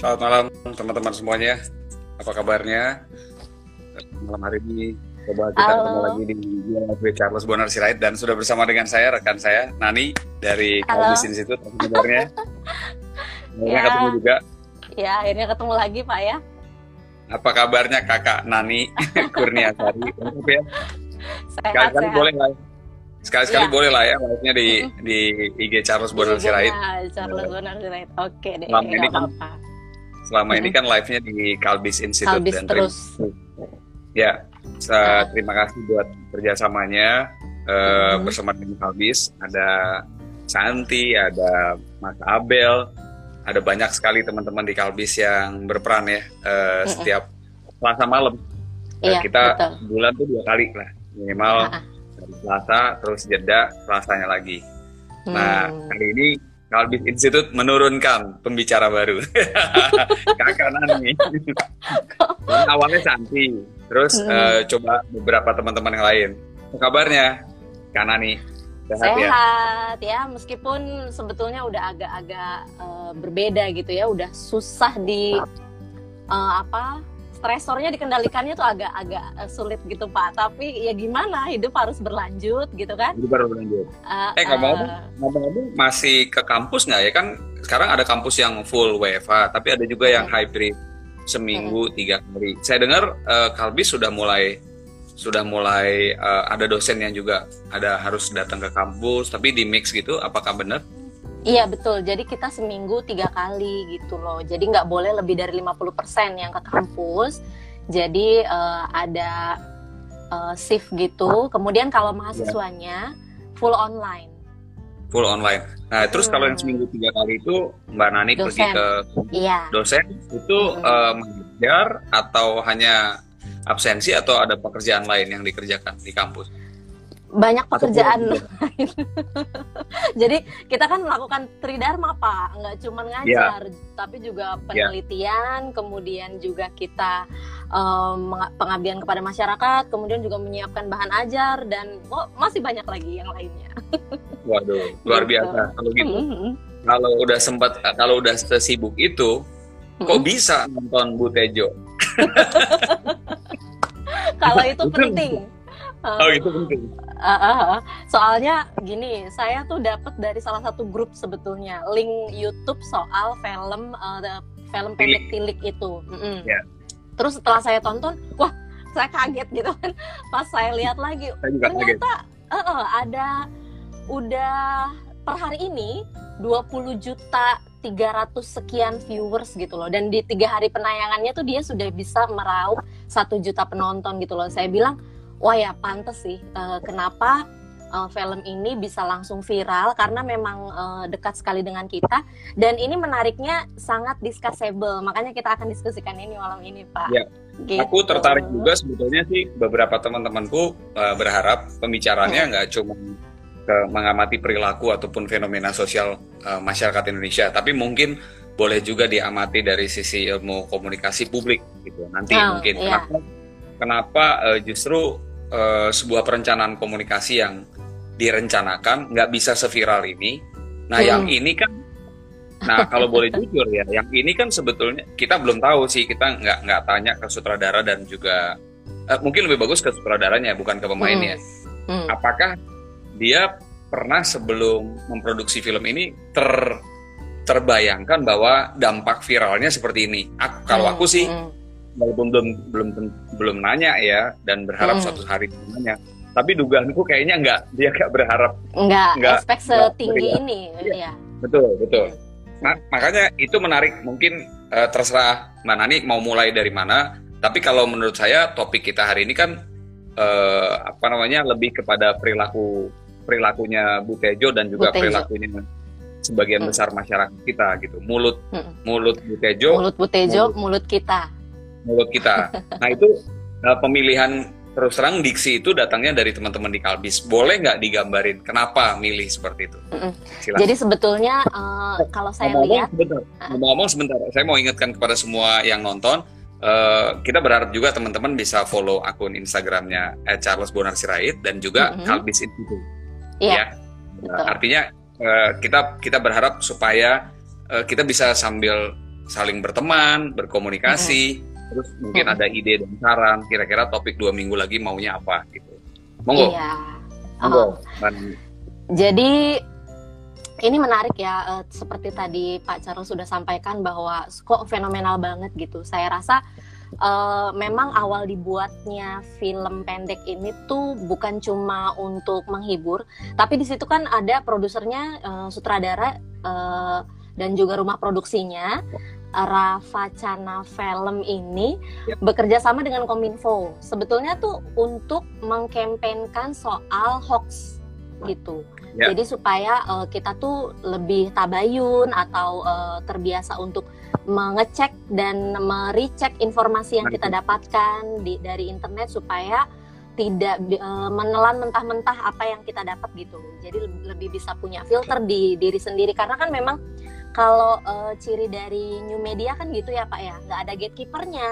Selamat malam teman-teman semuanya. Apa kabarnya? Malam hari ini coba kita Halo. ketemu lagi di GLB Charles Bonar Sirait dan sudah bersama dengan saya rekan saya Nani dari. Kalbis Institute. Apa kabarnya? Akhirnya Ya. ketemu juga. Ya, akhirnya ketemu lagi Pak ya. Apa kabarnya Kakak Nani Kurniasari? Ya. Sekali-kali boleh lah. Sekali-sekali Ya. boleh lah ya live-nya di di IG Charles Bonar Sirait. Charles Bonar Sirait. Oke deh, Selama ini kan apa-apa. Selama ini kan live-nya di Kalbis Institute Kalbis dan terus. Ya, terima kasih buat kerjasamanya eh, Mhm. bersama dengan Kalbis. Ada Santi, ada Mas Abel, ada banyak sekali teman-teman di Kalbis yang berperan ya Mhm. setiap Selasa malam. Eh, Iya, kita betul. bulan tuh dua kali lah minimal dari Selasa terus jeda Selasanya lagi. Nah Hmm. kali ini Kalbis Institute menurunkan pembicara baru. Kakak Nani. Awalnya Santi, terus Hmm. eh, coba beberapa teman-teman yang lain. Apa kabarnya, Kak Nani? Sehat, ya? Sehat ya, meskipun sebetulnya udah agak-agak eh, berbeda gitu ya, udah susah di eh, apa stresornya dikendalikannya tuh agak-agak eh, sulit gitu Pak. Tapi ya gimana, hidup harus berlanjut gitu kan? Jadi baru berlanjut. Eh, Eh ngomong-ngomong, eh, ngomong-ngomong masih ke kampus nggak ya? Kan sekarang ada kampus yang full WFA, tapi ada juga yang Hmm. hybrid seminggu tiga kali. Saya dengar eh, Kalbis sudah mulai sudah mulai eh, ada dosen yang juga ada harus datang ke kampus, tapi di mix gitu. Apakah benar? Iya betul, jadi kita seminggu tiga kali gitu loh. Jadi nggak boleh lebih dari 50% yang ke kampus. Jadi eh, ada eh, shift gitu. Kemudian kalau mahasiswanya full online. Full online. Nah, terus kalau yang Hmm. seminggu tiga kali itu Mbak Nani pergi Dosen. ke Iya. dosen itu Mm-mm. eh, mengajar atau hanya absensi atau ada pekerjaan lain yang dikerjakan di kampus? Banyak pekerjaan lain. Jadi kita kan melakukan tridharma Pak, nggak cuma ngajar, tapi juga penelitian, kemudian juga kita menga- pengabdian kepada masyarakat, kemudian juga menyiapkan bahan ajar dan oh, masih banyak lagi yang lainnya. Waduh, luar Gitu. biasa. Kalau gitu, Mhm. kalau udah sempat, kalau udah sesibuk itu, kok Mhm. bisa nonton Bu Tejo? Kalau Itu- penting. Oh, itu penting. Ah, ah, ah. Soalnya gini, saya tuh dapat dari salah satu grup sebetulnya link YouTube soal film eh, film pendek tilik itu. Mm-mm. Ya. Terus setelah saya tonton, wah saya kaget gitu kan. Pas saya lihat lagi, Saya kaget. ternyata eh, eh, ada udah per hari ini 20 juta 300 sekian viewers gitu loh dan di tiga hari penayangannya tuh dia sudah bisa meraup satu juta penonton gitu loh saya bilang wah ya pantes sih eh, kenapa eh, film ini bisa langsung viral karena memang eh, dekat sekali dengan kita dan ini menariknya sangat discussable makanya kita akan diskusikan ini malam ini pak Ya. Gitu. Aku tertarik juga sebetulnya sih beberapa teman-temanku eh, berharap pembicaranya Hmm. nggak cuma ke mengamati perilaku ataupun fenomena sosial eh, masyarakat Indonesia, tapi mungkin boleh juga diamati dari sisi ilmu komunikasi publik gitu. Nanti Ah, mungkin iya. kenapa kenapa eh, justru eh, sebuah perencanaan komunikasi yang direncanakan nggak bisa seviral ini. Nah, Hmm. yang ini kan Nah, kalau boleh jujur ya, yang ini kan sebetulnya kita belum tahu sih, kita nggak nggak tanya ke sutradara dan juga eh, mungkin lebih bagus ke sutradaranya bukan ke pemainnya. Hmm. Apakah dia pernah sebelum memproduksi film ini ter terbayangkan bahwa dampak viralnya seperti ini? Aku- kalau Hmm, aku sih hmm. Walaupun belum belum belum nanya ya dan berharap Hmm. suatu hari nanya, tapi dugaanku kayaknya nggak dia nggak berharap nggak Nggak- expect setinggi beri- ini Iya. ya betul betul. Nah, makanya itu menarik. Mungkin eh, terserah Mbak Nani mau mulai dari mana. Tapi kalau menurut saya topik kita hari ini kan eh, apa namanya lebih kepada perilaku perilakunya Bu Tejo dan juga Bu Tejo. perilakunya sebagian Hmm. besar masyarakat kita gitu. Mulut Hmm. mulut Bu Tejo, mulut butejo mulut kita mulut kita. Nah itu eh, pemilihan terus terang diksi itu datangnya dari teman-teman di Kalbis. Boleh nggak digambarin kenapa milih seperti itu? Mm-mm. Silakan. jadi sebetulnya eh, kalau saya Ngomong-ngomong lihat sebentar, ngomong-ngomong sebentar, saya mau ingatkan kepada semua yang nonton, eh, kita berharap juga teman-teman bisa follow akun Instagramnya Charles Bonar Sirait dan juga Mhm. Kalbis Institute. Iya, Ya. betul. Artinya eh, kita kita berharap supaya eh, kita bisa sambil saling berteman, berkomunikasi, hmm. Terus mungkin hmm. ada ide dan saran. Kira-kira topik dua minggu lagi maunya apa gitu. Monggo. Iya. Monggo. Oh. Jadi ini menarik ya, uh, seperti tadi Pak Charles sudah sampaikan bahwa kok fenomenal banget gitu. Saya rasa uh, memang awal dibuatnya film pendek ini tuh bukan cuma untuk menghibur, tapi di situ kan ada produsernya, uh, sutradara uh, dan juga rumah produksinya. Rafa Cana Film ini yep. bekerja sama dengan Kominfo. Sebetulnya tuh untuk mengkampanyekan soal hoax gitu. Yeah. Jadi supaya uh, kita tuh lebih tabayun atau uh, terbiasa untuk mengecek dan merecek informasi yang kita dapatkan di dari internet supaya tidak uh, menelan mentah-mentah apa yang kita dapat gitu. Jadi lebih bisa punya filter di diri sendiri karena kan memang kalau uh, ciri dari new media kan gitu ya Pak ya, nggak ada gatekeepernya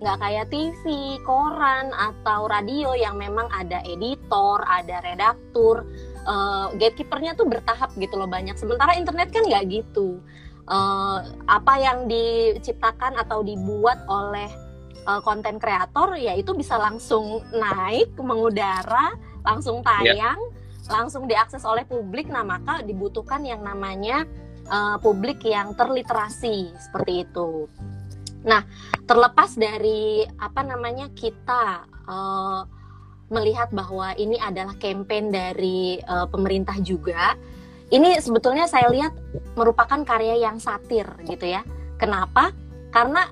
nggak kayak TV, koran atau radio yang memang ada editor, ada redaktur, uh, gatekeepernya tuh bertahap gitu loh banyak. Sementara internet kan nggak gitu. Uh, apa yang diciptakan atau dibuat oleh konten uh, kreator ya itu bisa langsung naik mengudara, langsung iya. tayang, yeah. langsung diakses oleh publik. Nah maka dibutuhkan yang namanya uh, publik yang terliterasi seperti itu. Nah terlepas dari apa namanya kita uh, melihat bahwa ini adalah campaign dari uh, pemerintah juga. Ini sebetulnya saya lihat merupakan karya yang satir gitu ya. Kenapa? Karena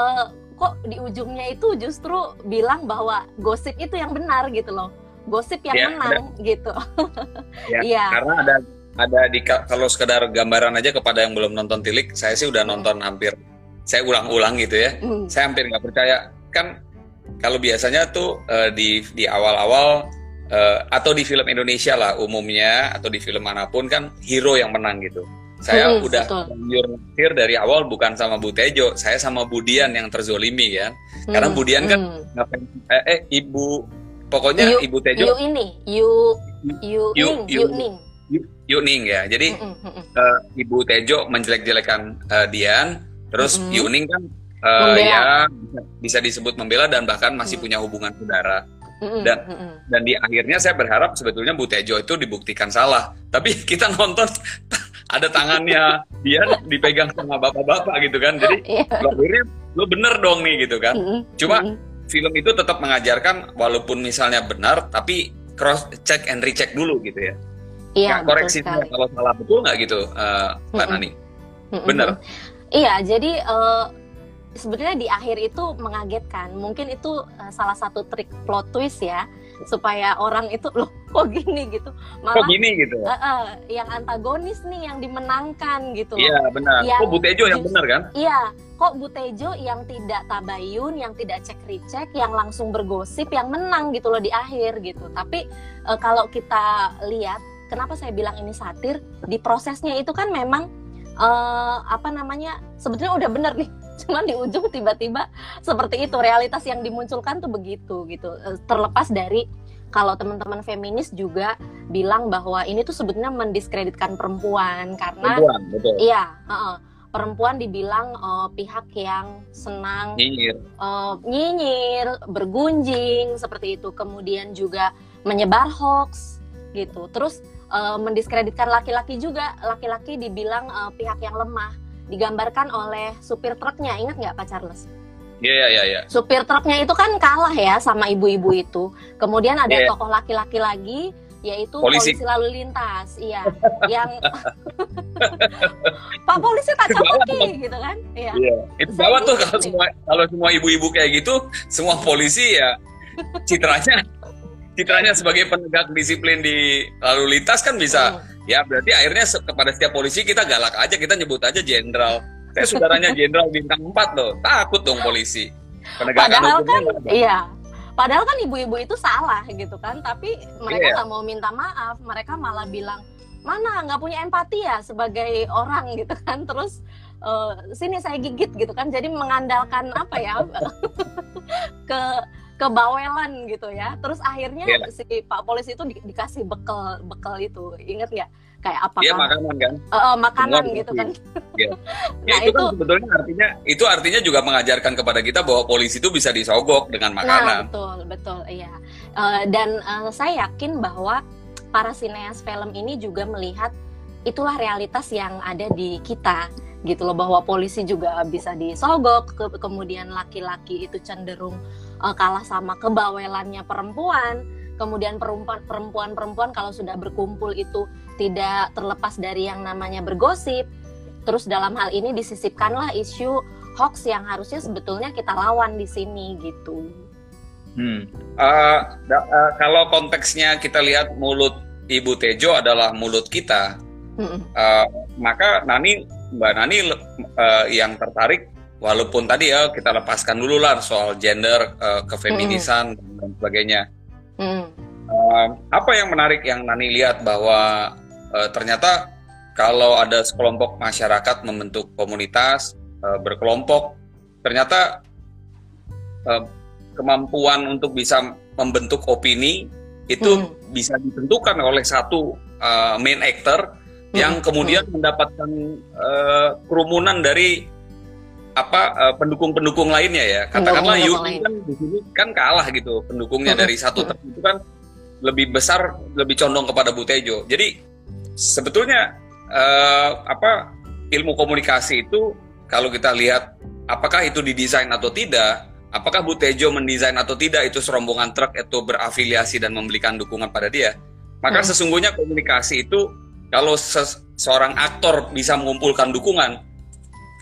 uh, kok di ujungnya itu justru bilang bahwa gosip itu yang benar gitu loh. Gosip yang ya, menang ada. gitu. Ya, ya. Karena ada ada di kalau sekedar gambaran aja kepada yang belum nonton Tilik, saya sih udah nonton hampir saya ulang-ulang gitu ya. Mm. Saya hampir nggak percaya kan kalau biasanya tuh uh, di di awal-awal uh, atau di film Indonesia lah umumnya atau di film mana pun kan hero yang menang gitu. Saya hmm, udah nyur dari awal bukan sama Bu Tejo, saya sama Budian yang terzolimi kan. Hmm, Karena Budian kan hmm. eh, eh ibu pokoknya yu, Ibu Tejo Yu ini, Yu Yu Yu, Ning, Yu, Ning. Yu, Yu Ning ya. Jadi hmm, hmm, uh, Ibu Tejo menjelek-jelekan uh, Dian, terus hmm. Yu Ning kan uh, ya bisa, disebut membela dan bahkan masih hmm. punya hubungan saudara dan hmm. dan di akhirnya saya berharap sebetulnya Bu Tejo itu dibuktikan salah tapi kita nonton ada tangannya dia dipegang sama bapak-bapak gitu kan jadi yeah. lo akhirnya lo bener dong nih gitu kan cuma film itu tetap mengajarkan walaupun misalnya benar tapi cross check and recheck dulu gitu ya Iya, koreksi kalau salah. Betul nggak gitu, uh, Mbak Nani? Benar. Iya, jadi uh, sebetulnya di akhir itu mengagetkan. Mungkin itu uh, salah satu trik plot twist ya supaya orang itu loh kok gini? gitu. Malah kok gini gitu? Uh, uh, yang antagonis nih yang dimenangkan gitu. Iya benar. Yang, kok Butejo yang benar kan? Iya kok Butejo yang tidak tabayun yang tidak cek recheck yang langsung bergosip yang menang gitu loh di akhir gitu. Tapi uh, kalau kita lihat kenapa saya bilang ini satir? Di prosesnya itu kan memang uh, apa namanya sebetulnya udah bener nih. Cuman di ujung tiba-tiba seperti itu realitas yang dimunculkan tuh begitu gitu. Eh, terlepas dari kalau teman-teman feminis juga bilang bahwa ini tuh sebetulnya mendiskreditkan perempuan karena perempuan, betul. iya uh -uh, perempuan dibilang uh, pihak yang senang nyinyir. uh, nyinyir bergunjing seperti itu. Kemudian juga menyebar hoax gitu. Terus uh, mendiskreditkan laki-laki juga laki-laki dibilang uh, pihak yang lemah digambarkan oleh supir truknya ingat nggak Pak Charles? Iya yeah, iya yeah, iya. Yeah. Supir truknya itu kan kalah ya sama ibu-ibu itu. Kemudian ada yeah. tokoh laki-laki lagi yaitu polisi, polisi lalu lintas, iya, yang Pak polisi tak coki gitu kan? Iya. Yeah. Itu bawa tuh kalau semua kalau semua ibu-ibu kayak gitu, semua polisi ya citranya citranya sebagai penegak disiplin di lalu lintas kan bisa. Hmm. Ya berarti akhirnya kepada setiap polisi kita galak aja kita nyebut aja jenderal. Saya saudaranya jenderal bintang 4 loh. Takut dong polisi. Penegakan padahal kan iya. Padahal kan ibu-ibu itu salah gitu kan tapi mereka iya. nggak yeah. mau minta maaf. Mereka malah bilang mana nggak punya empati ya sebagai orang gitu kan. Terus uh, sini saya gigit gitu kan. Jadi mengandalkan apa ya? Ke kebawelan gitu ya. Terus akhirnya yeah. si Pak Polisi itu di, dikasih bekal bekal itu, inget nggak? Kayak apa? Iya makanan kan? Uh, uh, makanan Semua gitu kan. Ya, ya nah, itu, kan sebetulnya artinya itu artinya juga mengajarkan kepada kita bahwa polisi itu bisa disogok dengan nah, makanan. Nah, betul, betul, iya. Uh, dan uh, saya yakin bahwa para sineas film ini juga melihat itulah realitas yang ada di kita gitu loh bahwa polisi juga bisa disogok ke kemudian laki-laki itu cenderung uh, kalah sama kebawelannya perempuan kemudian perempuan perempuan perempuan kalau sudah berkumpul itu tidak terlepas dari yang namanya bergosip terus dalam hal ini disisipkanlah isu hoax yang harusnya sebetulnya kita lawan di sini gitu hmm. uh, uh, kalau konteksnya kita lihat mulut ibu Tejo adalah mulut kita hmm. uh, maka Nani Mbak Nani uh, yang tertarik walaupun tadi ya kita lepaskan dulu lah soal gender, uh, kefeminisan mm. dan sebagainya. Mm. Uh, apa yang menarik yang Nani lihat bahwa uh, ternyata kalau ada sekelompok masyarakat membentuk komunitas uh, berkelompok, ternyata uh, kemampuan untuk bisa membentuk opini itu mm. bisa ditentukan oleh satu uh, main actor yang kemudian mendapatkan uh, kerumunan dari apa pendukung-pendukung uh, lainnya ya. Katakanlah Yudi kan di sini kan kalah gitu pendukungnya dari satu tertentu kan lebih besar lebih condong kepada Butejo jadi sebetulnya uh, apa ilmu komunikasi itu kalau kita lihat apakah itu didesain atau tidak apakah Butejo mendesain atau tidak itu serombongan truk itu berafiliasi dan memberikan dukungan pada dia. Maka hmm. sesungguhnya komunikasi itu kalau se seorang aktor bisa mengumpulkan dukungan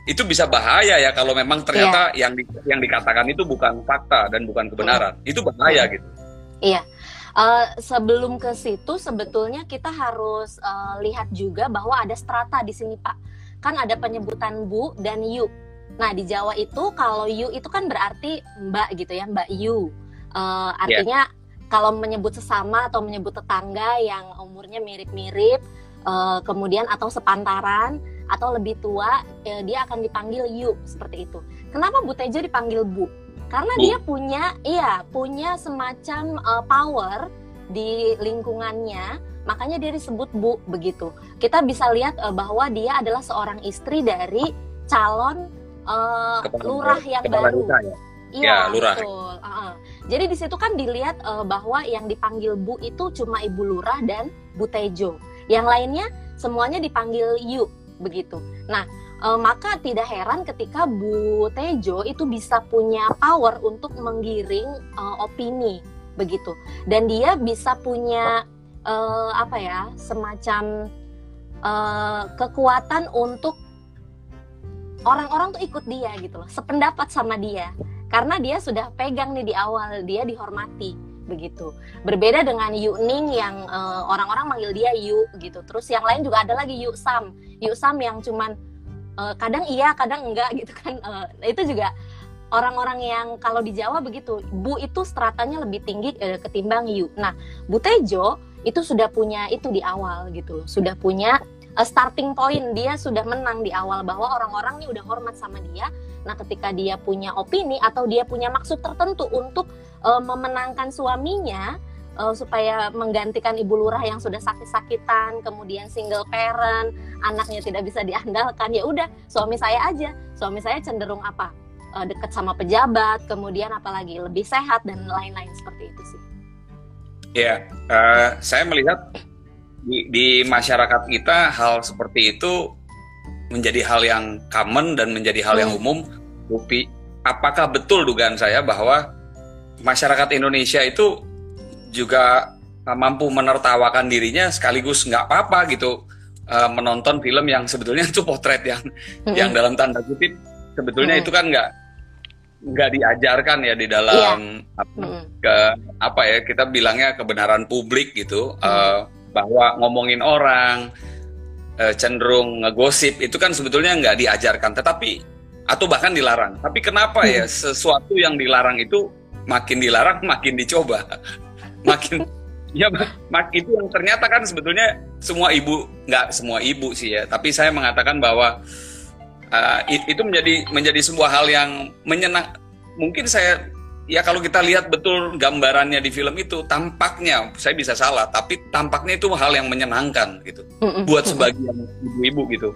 itu bisa bahaya ya kalau memang ternyata yeah. yang di, yang dikatakan itu bukan fakta dan bukan kebenaran mm. itu bahaya mm. gitu iya uh, sebelum ke situ sebetulnya kita harus uh, lihat juga bahwa ada strata di sini pak kan ada penyebutan bu dan yu nah di Jawa itu kalau yu itu kan berarti mbak gitu ya mbak yu uh, artinya yeah. kalau menyebut sesama atau menyebut tetangga yang umurnya mirip-mirip uh, kemudian atau sepantaran atau lebih tua uh, dia akan dipanggil Yu seperti itu. Kenapa Bu Tejo dipanggil Bu? Karena Bu. dia punya iya punya semacam uh, power di lingkungannya, makanya dia disebut Bu begitu. Kita bisa lihat uh, bahwa dia adalah seorang istri dari calon uh, lurah yang baru. ya? Iya, ya, lurah. betul. Uh -uh. Jadi di situ kan dilihat uh, bahwa yang dipanggil Bu itu cuma Ibu Lurah dan Bu Tejo. Yang lainnya semuanya dipanggil Yu begitu. Nah, e, maka tidak heran ketika Bu Tejo itu bisa punya power untuk menggiring e, opini begitu. Dan dia bisa punya e, apa ya, semacam e, kekuatan untuk orang-orang tuh ikut dia gitu loh, sependapat sama dia. Karena dia sudah pegang nih di awal, dia dihormati begitu. Berbeda dengan Yu Ning yang uh, orang-orang manggil dia Yu gitu. Terus yang lain juga ada lagi Yu Sam. Yu Sam yang cuman uh, kadang iya, kadang enggak gitu kan. Uh, itu juga orang-orang yang kalau di Jawa begitu. Bu itu stratanya lebih tinggi uh, ketimbang Yu. Nah, Bu Tejo itu sudah punya itu di awal gitu. Sudah punya uh, starting point dia sudah menang di awal bahwa orang-orang ini udah hormat sama dia. Nah, ketika dia punya opini atau dia punya maksud tertentu untuk uh, memenangkan suaminya uh, supaya menggantikan ibu lurah yang sudah sakit-sakitan, kemudian single parent, anaknya tidak bisa diandalkan, ya udah suami saya aja. Suami saya cenderung apa? Uh, dekat sama pejabat, kemudian apalagi lebih sehat dan lain-lain seperti itu sih. Ya, uh, saya melihat di, di masyarakat kita hal seperti itu menjadi hal yang common dan menjadi hal hmm. yang umum. Bukti, apakah betul dugaan saya bahwa masyarakat Indonesia itu juga mampu menertawakan dirinya sekaligus nggak apa-apa gitu uh, menonton film yang sebetulnya itu potret yang mm-hmm. yang dalam tanda kutip sebetulnya mm-hmm. itu kan nggak nggak diajarkan ya di dalam yeah. apa, mm-hmm. ke apa ya kita bilangnya kebenaran publik gitu mm-hmm. uh, bahwa ngomongin orang uh, cenderung ngegosip itu kan sebetulnya nggak diajarkan tetapi atau bahkan dilarang. Tapi kenapa ya sesuatu yang dilarang itu makin dilarang makin dicoba? Makin ya mak itu yang ternyata kan sebetulnya semua ibu nggak semua ibu sih ya tapi saya mengatakan bahwa uh, itu menjadi menjadi sebuah hal yang menyenang mungkin saya ya kalau kita lihat betul gambarannya di film itu tampaknya saya bisa salah tapi tampaknya itu hal yang menyenangkan gitu buat sebagian ibu-ibu gitu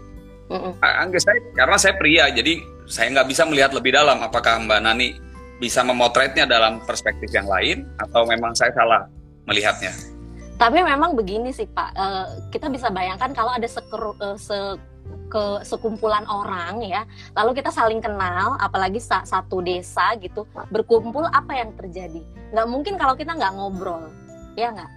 Mm -mm. saya karena saya pria, jadi saya nggak bisa melihat lebih dalam apakah Mbak Nani bisa memotretnya dalam perspektif yang lain atau memang saya salah melihatnya. Tapi memang begini sih Pak, uh, kita bisa bayangkan kalau ada seker, uh, se ke sekumpulan orang ya, lalu kita saling kenal, apalagi satu desa gitu, berkumpul apa yang terjadi? Nggak mungkin kalau kita nggak ngobrol, ya nggak?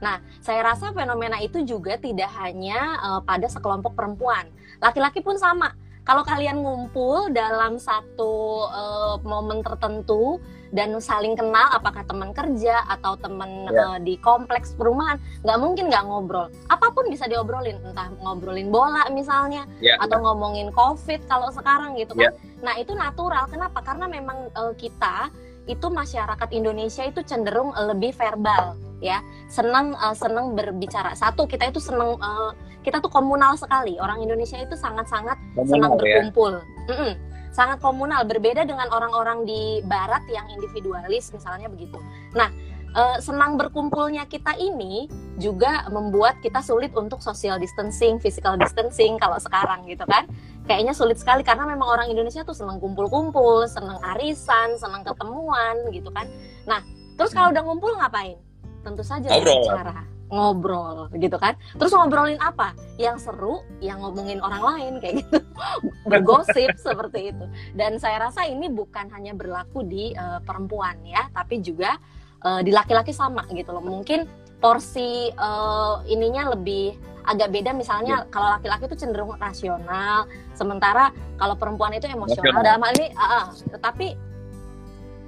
Nah, saya rasa fenomena itu juga tidak hanya uh, pada sekelompok perempuan. Laki-laki pun sama. Kalau kalian ngumpul dalam satu uh, momen tertentu dan saling kenal, apakah teman kerja atau teman yeah. uh, di kompleks perumahan, nggak mungkin nggak ngobrol. Apa pun bisa diobrolin, entah ngobrolin bola misalnya, yeah, atau yeah. ngomongin COVID kalau sekarang gitu kan. Yeah. Nah itu natural. Kenapa? Karena memang uh, kita itu masyarakat Indonesia itu cenderung lebih verbal ya senang uh, senang berbicara satu kita itu senang uh, kita tuh komunal sekali orang Indonesia itu sangat-sangat senang ya? berkumpul ya? mm -mm, sangat komunal berbeda dengan orang-orang di Barat yang individualis misalnya begitu nah uh, senang berkumpulnya kita ini juga membuat kita sulit untuk social distancing, physical distancing kalau sekarang gitu kan. Kayaknya sulit sekali karena memang orang Indonesia tuh senang kumpul-kumpul, senang arisan, senang ketemuan gitu kan. Nah, terus kalau udah ngumpul ngapain? tentu saja ngobrol. cara ngobrol gitu kan? Terus ngobrolin apa? Yang seru yang ngomongin orang lain kayak gitu. Bergosip seperti itu. Dan saya rasa ini bukan hanya berlaku di uh, perempuan ya tapi juga uh, di laki-laki sama gitu loh. Mungkin porsi uh, ininya lebih agak beda. Misalnya ya. kalau laki-laki itu cenderung rasional sementara kalau perempuan itu emosional. Dalam hal ini uh, uh, tetapi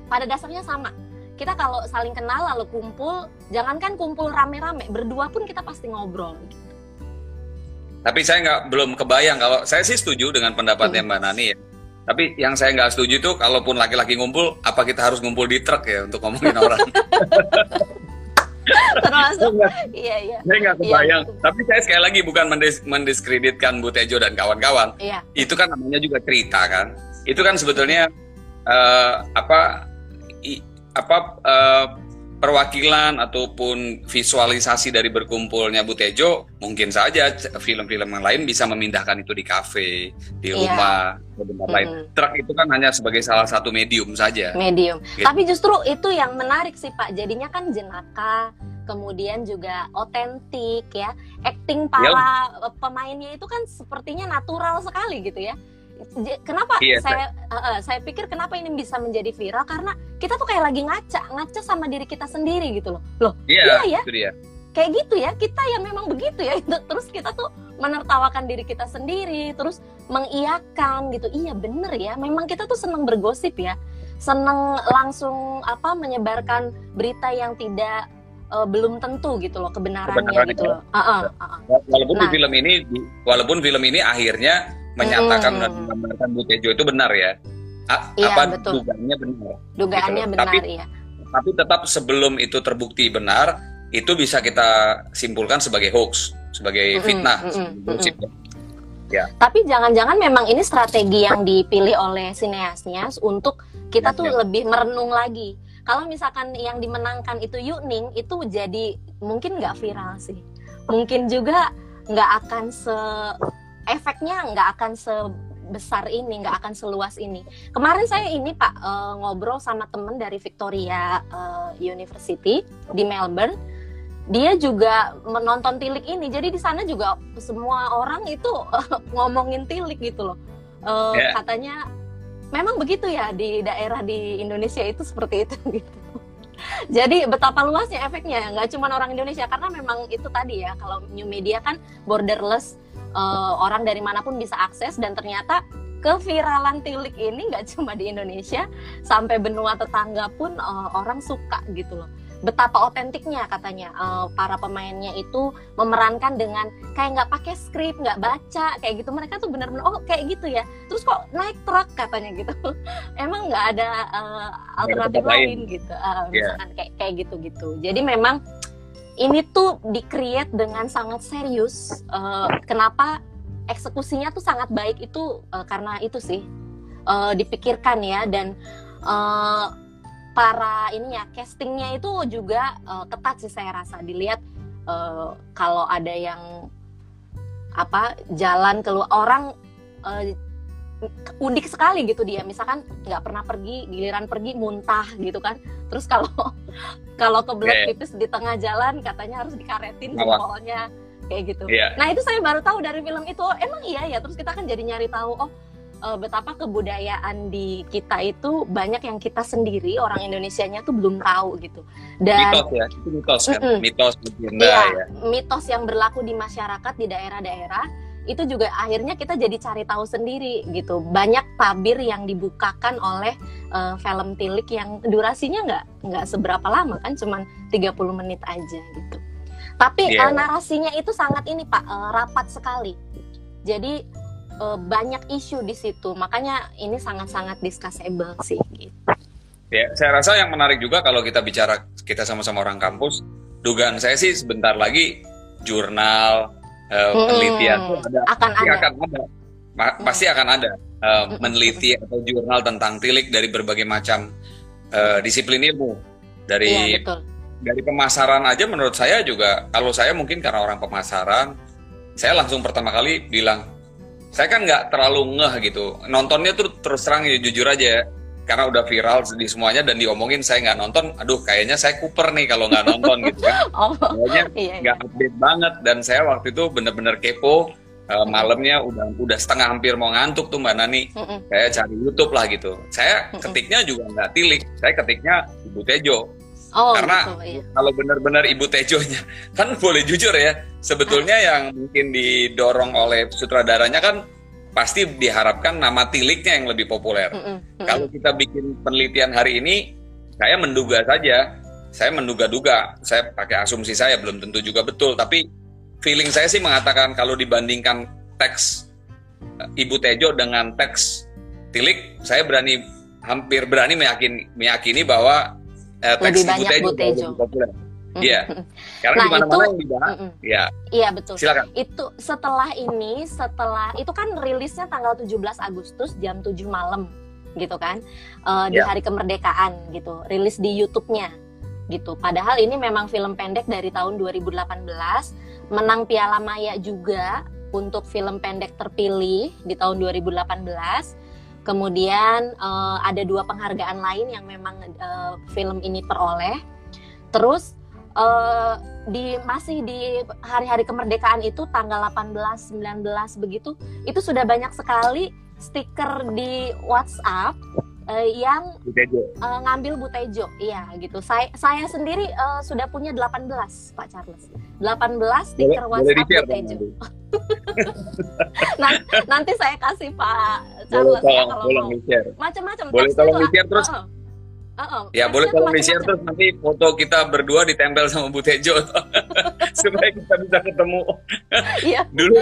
pada dasarnya sama kita kalau saling kenal lalu kumpul jangankan kumpul rame-rame berdua pun kita pasti ngobrol. Gitu. tapi saya nggak belum kebayang. Kalau saya sih setuju dengan pendapatnya hmm. mbak Nani ya. Tapi yang saya nggak setuju itu kalaupun laki-laki ngumpul apa kita harus ngumpul di truk ya untuk ngomongin orang? Termasuk iya iya saya nggak iya, kebayang. iya, tapi saya sekali lagi bukan mendes mendiskreditkan Bu Tejo dan kawan-kawan. Iya. itu kan namanya juga cerita kan. Itu kan sebetulnya uh, apa apa uh, perwakilan ataupun visualisasi dari berkumpulnya Bu Tejo mungkin saja film-film yang lain bisa memindahkan itu di kafe, di yeah. rumah, di tempat mm lain. Truk itu kan hanya sebagai salah satu medium saja. Medium. Gitu. Tapi justru itu yang menarik sih Pak. Jadinya kan jenaka, kemudian juga otentik ya. Acting para yeah. pemainnya itu kan sepertinya natural sekali gitu ya kenapa? Iya, saya uh, uh, saya pikir kenapa ini bisa menjadi viral? Karena kita tuh kayak lagi ngaca ngaca sama diri kita sendiri gitu loh. Loh iya, iya ya. dia. kayak gitu ya kita yang memang begitu ya. Terus kita tuh menertawakan diri kita sendiri terus mengiyakan gitu. Iya bener ya. Memang kita tuh seneng bergosip ya. Seneng langsung apa menyebarkan berita yang tidak uh, belum tentu gitu loh kebenarannya Kebenaran gitu loh. Uh, uh, uh, uh. Walaupun nah, film ini walaupun film ini akhirnya menyatakan hmm. menggambarkan Bu Tejo itu benar ya. A iya, apa betul. dugaannya benar. Dugaannya gitu. benar tapi, iya. Tapi tetap sebelum itu terbukti benar, itu bisa kita simpulkan sebagai hoax, sebagai fitnah, mm -hmm. mm -hmm. Ya. Tapi jangan-jangan memang ini strategi yang dipilih oleh sineasnya untuk kita tuh ya. lebih merenung lagi. Kalau misalkan yang dimenangkan itu Yuning itu jadi mungkin nggak viral sih. Mungkin juga nggak akan se efeknya nggak akan sebesar ini, nggak akan seluas ini. Kemarin saya ini Pak uh, ngobrol sama temen dari Victoria uh, University di Melbourne. Dia juga menonton tilik ini, jadi di sana juga semua orang itu uh, ngomongin tilik gitu loh. Uh, yeah. Katanya memang begitu ya di daerah di Indonesia itu seperti itu gitu. Jadi betapa luasnya efeknya nggak cuma orang Indonesia karena memang itu tadi ya kalau new media kan borderless uh, orang dari mana pun bisa akses dan ternyata keviralan tilik ini nggak cuma di Indonesia sampai benua tetangga pun uh, orang suka gitu loh. Betapa otentiknya katanya uh, para pemainnya itu memerankan dengan kayak nggak pakai skrip nggak baca kayak gitu. Mereka tuh benar-benar oh kayak gitu ya. Terus kok naik truk? katanya gitu. Emang nggak ada uh, alternatif lain. gitu. Uh, misalkan yeah. kayak kayak gitu gitu jadi memang ini tuh di-create dengan sangat serius. Uh, kenapa eksekusinya tuh sangat baik itu uh, karena itu sih uh, dipikirkan ya dan uh, para ini ya castingnya itu juga uh, ketat sih saya rasa dilihat uh, kalau ada yang apa jalan keluar orang uh, unik sekali gitu dia misalkan nggak pernah pergi giliran pergi muntah gitu kan terus kalau kalau kebelet okay. pipis di tengah jalan katanya harus dikaretin jempolnya kayak gitu yeah. nah itu saya baru tahu dari film itu emang iya ya terus kita kan jadi nyari tahu oh uh, betapa kebudayaan di kita itu banyak yang kita sendiri orang Indonesia-nya tuh belum tahu gitu. Dan mitos ya, itu mitos kan, mm -mm. mitos legenda iya, ya. Mitos yang berlaku di masyarakat di daerah-daerah itu juga akhirnya kita jadi cari tahu sendiri gitu. Banyak tabir yang dibukakan oleh uh, film Tilik yang durasinya nggak nggak seberapa lama kan, cuman 30 menit aja gitu. Tapi yeah. uh, narasinya itu sangat ini Pak uh, rapat sekali. Jadi uh, banyak isu di situ. Makanya ini sangat-sangat discussable sih. Gitu. Ya, saya rasa yang menarik juga kalau kita bicara kita sama-sama orang kampus, dugaan saya sih sebentar lagi jurnal uh, hmm, penelitian itu ada, akan pasti ada. Akan ada. Ma hmm. Pasti akan ada uh, meneliti atau jurnal tentang tilik dari berbagai macam uh, disiplin ilmu. Dari ya, betul. dari pemasaran aja menurut saya juga kalau saya mungkin karena orang pemasaran, saya langsung pertama kali bilang saya kan nggak terlalu ngeh gitu nontonnya tuh terus terang ya jujur aja karena udah viral di semuanya dan diomongin saya nggak nonton aduh kayaknya saya kuper nih kalau nggak nonton gitu kan oh, kayaknya iya, iya. nggak iya. update banget dan saya waktu itu bener-bener kepo uh, malamnya udah udah setengah hampir mau ngantuk tuh mbak Nani mm -mm. saya cari YouTube lah gitu saya ketiknya juga nggak tilik saya ketiknya Ibu Tejo Oh, Karena gitu, iya. kalau benar-benar Ibu Tejonya kan boleh jujur ya, sebetulnya ah. yang mungkin didorong oleh sutradaranya kan pasti diharapkan nama tiliknya yang lebih populer. Mm -mm, mm Kalau kita bikin penelitian hari ini, saya menduga saja, saya menduga-duga, saya pakai asumsi saya belum tentu juga betul, tapi feeling saya sih mengatakan kalau dibandingkan teks eh, Ibu Tejo dengan teks tilik, saya berani hampir berani meyakini, meyakini bahwa eh, lebih Iya. Karena nah, mana-mana yang dibahas. Iya. Iya betul. Silakan. Itu setelah ini, setelah itu kan rilisnya tanggal 17 Agustus jam 7 malam gitu kan. Uh, di yeah. hari kemerdekaan gitu. Rilis di YouTube-nya gitu. Padahal ini memang film pendek dari tahun 2018, menang Piala Maya juga untuk film pendek terpilih di tahun 2018 Kemudian uh, ada dua penghargaan lain yang memang uh, film ini peroleh. Terus uh, di masih di hari-hari kemerdekaan itu tanggal 18, 19 begitu, itu sudah banyak sekali stiker di WhatsApp uh, yang uh, ngambil Butejo. Iya gitu. Saya saya sendiri uh, sudah punya 18 Pak Charles. 18 stiker boleh, WhatsApp boleh Butejo. nah, nanti saya kasih Pak Charles boleh, ya kalau boleh mau. Macam-macam. Boleh tolong di-share terus. Uh -uh. Ya boleh tolong di-share terus nanti foto kita berdua ditempel sama Bu Tejo. Supaya kita bisa ketemu. Iya. Dulu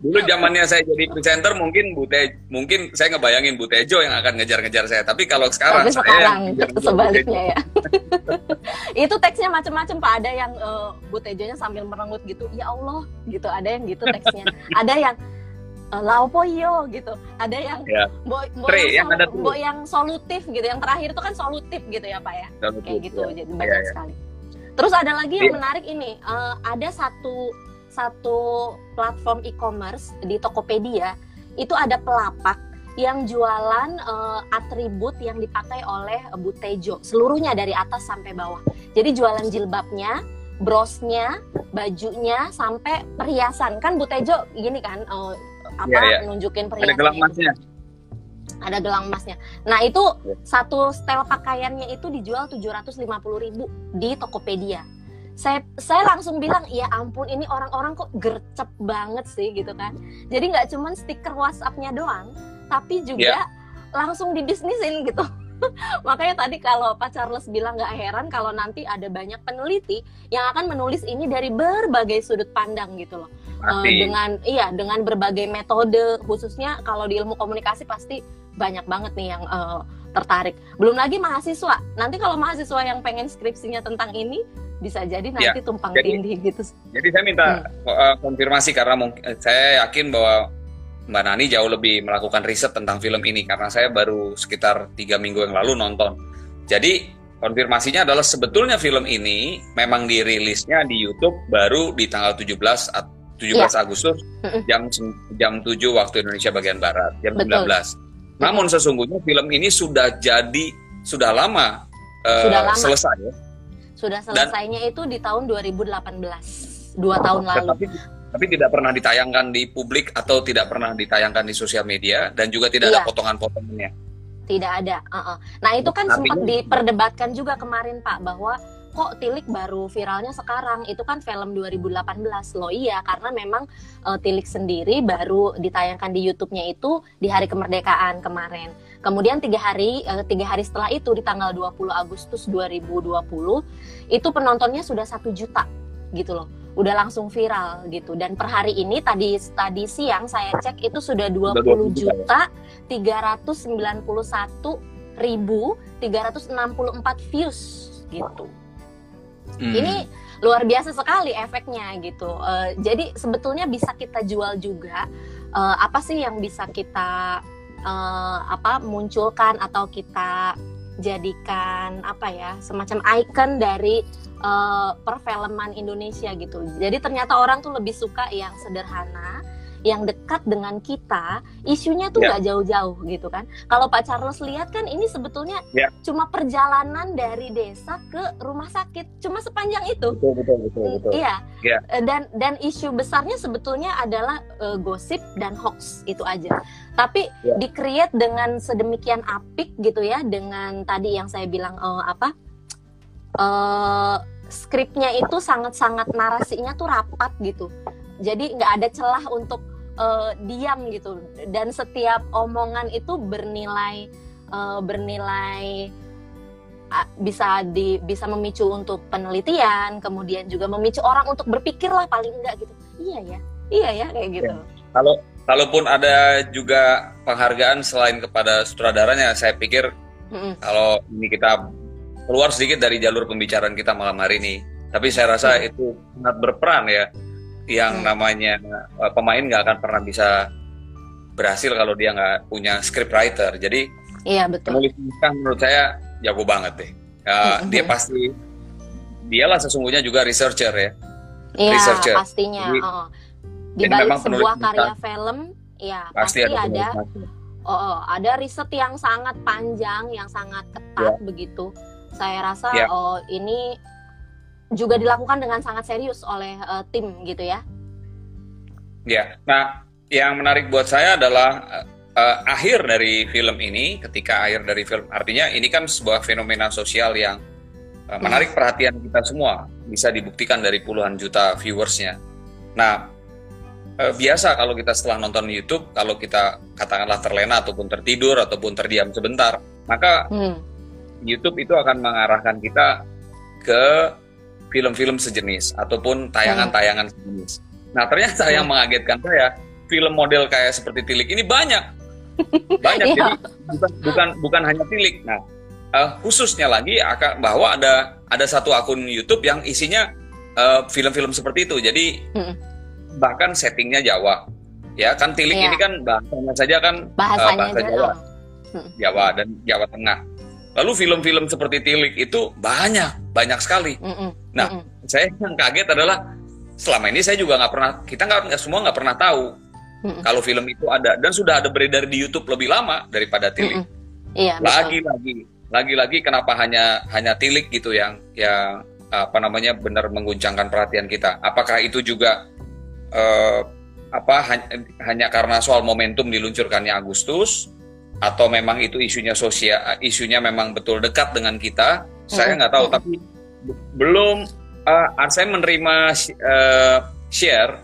dulu zamannya saya jadi presenter mungkin Bu Tejo, mungkin saya ngebayangin Bu Tejo yang akan ngejar-ngejar saya. Tapi kalau sekarang tapi sekarang saya sebaliknya ya. Itu teksnya macam-macam Pak. Ada yang uh, Bu Tejonya sambil merengut gitu ya Allah gitu. Ada yang gitu teksnya. Ada yang uh, laupo yo gitu ada yang ya. bo, bo, yang, yang, bo yang solutif gitu yang terakhir itu kan solutif gitu ya Pak ya solutif, kayak gitu ya. jadi banyak ya, ya. sekali terus ada lagi yang iya. menarik ini uh, ada satu satu platform e-commerce di Tokopedia itu ada pelapak yang jualan uh, atribut yang dipakai oleh Butejo seluruhnya dari atas sampai bawah. Jadi jualan jilbabnya, brosnya, bajunya sampai perhiasan. Kan Butejo gini kan uh, apa ya, ya. nunjukin perhiasan. Ada gelang emasnya. Ada gelang emasnya. Nah, itu ya. satu setel pakaiannya itu dijual 750.000 di Tokopedia saya saya langsung bilang ya ampun ini orang-orang kok gercep banget sih gitu kan jadi nggak cuman stiker WhatsAppnya doang tapi juga yeah. langsung dibisnisin gitu makanya tadi kalau Pak Charles bilang nggak heran kalau nanti ada banyak peneliti yang akan menulis ini dari berbagai sudut pandang gitu loh uh, dengan iya dengan berbagai metode khususnya kalau di ilmu komunikasi pasti banyak banget nih yang uh, tertarik belum lagi mahasiswa nanti kalau mahasiswa yang pengen skripsinya tentang ini bisa jadi nanti ya, tumpang jadi, tindih gitu. Jadi saya minta hmm. uh, konfirmasi karena mungkin eh, saya yakin bahwa Mbak Nani jauh lebih melakukan riset tentang film ini karena saya baru sekitar tiga minggu yang lalu nonton. Jadi konfirmasinya adalah sebetulnya film ini memang dirilisnya di YouTube baru di tanggal 17 17 ya. Agustus jam jam 7 waktu Indonesia bagian barat, jam Betul. 19. Namun sesungguhnya film ini sudah jadi sudah lama, uh, sudah lama. selesai ya. Sudah selesainya Dan, itu di tahun 2018, dua tahun lalu. Tapi tidak pernah ditayangkan di publik atau tidak pernah ditayangkan di sosial media dan juga tidak iya. ada potongan-potongannya. Tidak ada. Uh -uh. Nah itu kan Artinya, sempat diperdebatkan juga kemarin Pak bahwa kok Tilik baru viralnya sekarang itu kan film 2018 loh iya karena memang uh, Tilik sendiri baru ditayangkan di YouTube-nya itu di hari kemerdekaan kemarin kemudian tiga hari uh, tiga hari setelah itu di tanggal 20 Agustus 2020 itu penontonnya sudah satu juta gitu loh. Udah langsung viral gitu. Dan per hari ini tadi tadi siang saya cek itu sudah 20 juta 391 ribu 364 views gitu. Hmm. Ini luar biasa sekali efeknya gitu. Uh, jadi sebetulnya bisa kita jual juga. Uh, apa sih yang bisa kita uh, apa munculkan atau kita jadikan apa ya semacam icon dari uh, perfilman Indonesia gitu. Jadi ternyata orang tuh lebih suka yang sederhana, yang dekat dengan kita, isunya tuh ya. nggak yeah. jauh-jauh gitu kan. Kalau Pak Charles lihat kan ini sebetulnya yeah. cuma perjalanan dari desa ke rumah sakit, cuma sepanjang itu. Betul betul betul. Mm, betul. Iya. Yeah. Dan dan isu besarnya sebetulnya adalah uh, gosip dan hoax itu aja. Tapi yeah. di-create dengan sedemikian apik gitu ya, dengan tadi yang saya bilang uh, apa? Uh, skripnya itu sangat-sangat narasinya tuh rapat gitu jadi nggak ada celah untuk uh, diam gitu dan setiap omongan itu bernilai uh, bernilai uh, bisa di bisa memicu untuk penelitian kemudian juga memicu orang untuk berpikir lah paling enggak gitu iya ya iya ya kayak gitu ya. kalau kalaupun ada juga penghargaan selain kepada sutradaranya saya pikir mm-hmm. kalau ini kita keluar sedikit dari jalur pembicaraan kita malam hari ini tapi saya rasa mm-hmm. itu sangat berperan ya yang hmm. namanya uh, pemain nggak akan pernah bisa berhasil kalau dia nggak punya script writer. Jadi iya betul. Penulis naskah menurut saya jago banget deh. Uh, hmm. Dia pasti dialah sesungguhnya juga researcher ya. Iya researcher. pastinya. Jadi, oh. Di balik sebuah karya film, ya pasti, pasti ada. Oh, oh, ada riset yang sangat panjang, yang sangat ketat yeah. begitu. Saya rasa yeah. oh ini juga dilakukan dengan sangat serius oleh uh, tim gitu ya. Ya, nah yang menarik buat saya adalah uh, akhir dari film ini, ketika akhir dari film, artinya ini kan sebuah fenomena sosial yang uh, menarik perhatian kita semua, bisa dibuktikan dari puluhan juta viewersnya. Nah, uh, biasa kalau kita setelah nonton YouTube, kalau kita katakanlah terlena ataupun tertidur ataupun terdiam sebentar, maka hmm. YouTube itu akan mengarahkan kita ke film-film sejenis ataupun tayangan-tayangan sejenis. Nah ternyata yang hmm. mengagetkan saya film model kayak seperti Tilik ini banyak, banyak. Iya. Jadi bukan bukan bukan hanya Tilik. Nah uh, khususnya lagi akan bahwa ada ada satu akun YouTube yang isinya uh, film-film seperti itu. Jadi hmm. bahkan settingnya Jawa. Ya kan Tilik iya. ini kan bahasanya saja kan bahasanya uh, bahasa Jawa, hmm. Jawa dan Jawa Tengah. Lalu film-film seperti Tilik itu banyak, banyak sekali. Mm -mm. Nah, mm -mm. saya yang kaget adalah selama ini saya juga nggak pernah, kita nggak semua nggak pernah tahu mm -mm. kalau film itu ada dan sudah ada beredar di YouTube lebih lama daripada Tilik. Mm -mm. Iya, lagi-lagi, lagi-lagi kenapa hanya hanya Tilik gitu yang yang apa namanya benar mengguncangkan perhatian kita? Apakah itu juga uh, apa hanya, hanya karena soal momentum diluncurkannya Agustus? Atau memang itu isunya sosial isunya memang betul dekat dengan kita? Saya nggak tahu tapi belum uh, saya menerima uh, share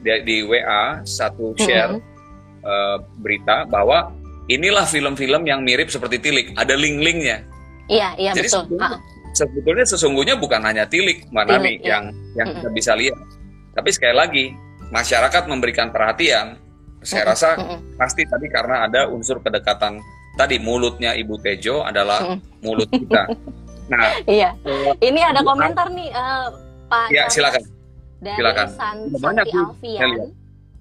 di, di WA satu share uh, berita bahwa inilah film-film yang mirip seperti Tilik ada link-linknya. Iya iya Jadi betul. sebetulnya, sebetulnya sesungguhnya bukan hanya Tilik Mbak Nani ya. yang yang kita bisa lihat. Tapi sekali lagi masyarakat memberikan perhatian saya rasa pasti tadi karena ada unsur kedekatan tadi mulutnya Ibu Tejo adalah mulut kita. Nah, iya. Uh, ini ada komentar nih uh, Pak. Ya, silakan. Dari silakan. San, Santi Alfian.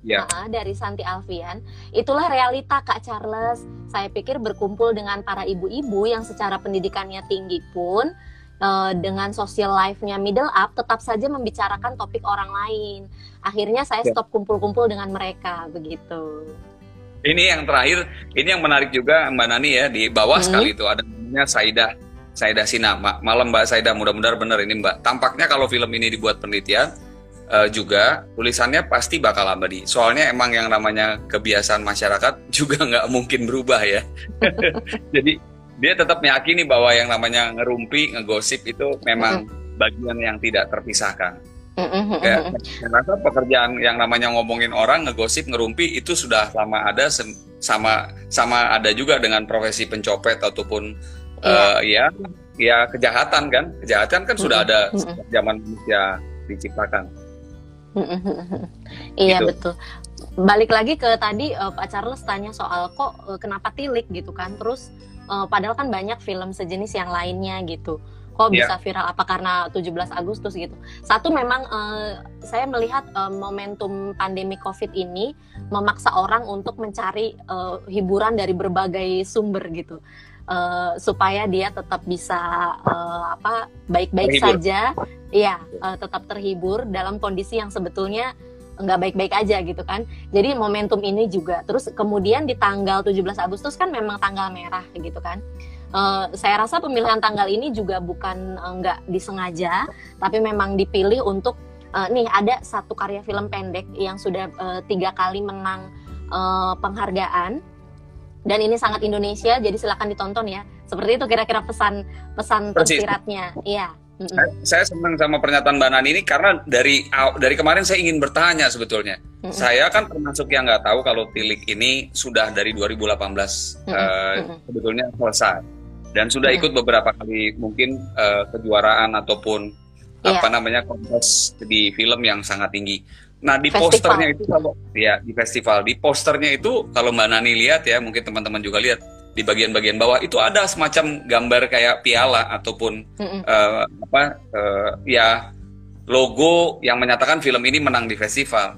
Ya. Uh, dari Santi Alfian. Itulah realita Kak Charles. Saya pikir berkumpul dengan para ibu-ibu yang secara pendidikannya tinggi pun uh, dengan social life-nya middle up tetap saja membicarakan topik orang lain. Akhirnya saya ya. stop kumpul-kumpul dengan mereka begitu. Ini yang terakhir, ini yang menarik juga Mbak Nani ya di bawah hmm. sekali itu ada namanya Saida Saida Sina. Malam Mbak Saida, mudah-mudahan benar ini Mbak. Tampaknya kalau film ini dibuat penelitian uh, juga tulisannya pasti bakal abadi. Soalnya emang yang namanya kebiasaan masyarakat juga nggak mungkin berubah ya. Jadi dia tetap meyakini bahwa yang namanya ngerumpi, ngegosip itu memang bagian yang tidak terpisahkan. Ya, saya rasa pekerjaan yang namanya ngomongin orang, ngegosip, ngerumpi itu sudah sama ada sama sama ada juga dengan profesi pencopet ataupun uh, ya ya kejahatan kan, kejahatan kan sudah ada zaman manusia diciptakan. iya gitu. betul. Balik lagi ke tadi uh, Pak Charles tanya soal kok uh, kenapa tilik gitu kan, terus uh, padahal kan banyak film sejenis yang lainnya gitu kok iya. bisa yeah. viral apa karena 17 Agustus gitu. Satu memang uh, saya melihat uh, momentum pandemi Covid ini memaksa orang untuk mencari uh, hiburan dari berbagai sumber gitu. Uh, supaya dia tetap bisa uh, apa baik-baik saja, ya uh, tetap terhibur dalam kondisi yang sebetulnya nggak baik-baik aja gitu kan. Jadi momentum ini juga. Terus kemudian di tanggal 17 Agustus kan memang tanggal merah gitu kan uh, saya rasa pemilihan tanggal ini juga bukan uh, nggak disengaja, tapi memang dipilih untuk uh, nih ada satu karya film pendek yang sudah uh, tiga kali menang uh, penghargaan dan ini sangat Indonesia, jadi silakan ditonton ya. Seperti itu kira-kira pesan pesan tersiratnya, iya. Mm-hmm. Saya, senang sama pernyataan Mbak Nani ini karena dari dari kemarin saya ingin bertanya sebetulnya. Mm-hmm. Saya kan termasuk yang nggak tahu kalau Tilik ini sudah dari 2018 mm-hmm. uh, sebetulnya selesai dan sudah ikut beberapa kali mungkin uh, kejuaraan ataupun yeah. apa namanya kontes di film yang sangat tinggi. Nah di festival. posternya itu kalau ya di festival di posternya itu kalau Mbak Nani lihat ya mungkin teman-teman juga lihat di bagian-bagian bawah itu ada semacam gambar kayak piala ataupun mm -mm. Uh, apa uh, ya logo yang menyatakan film ini menang di festival.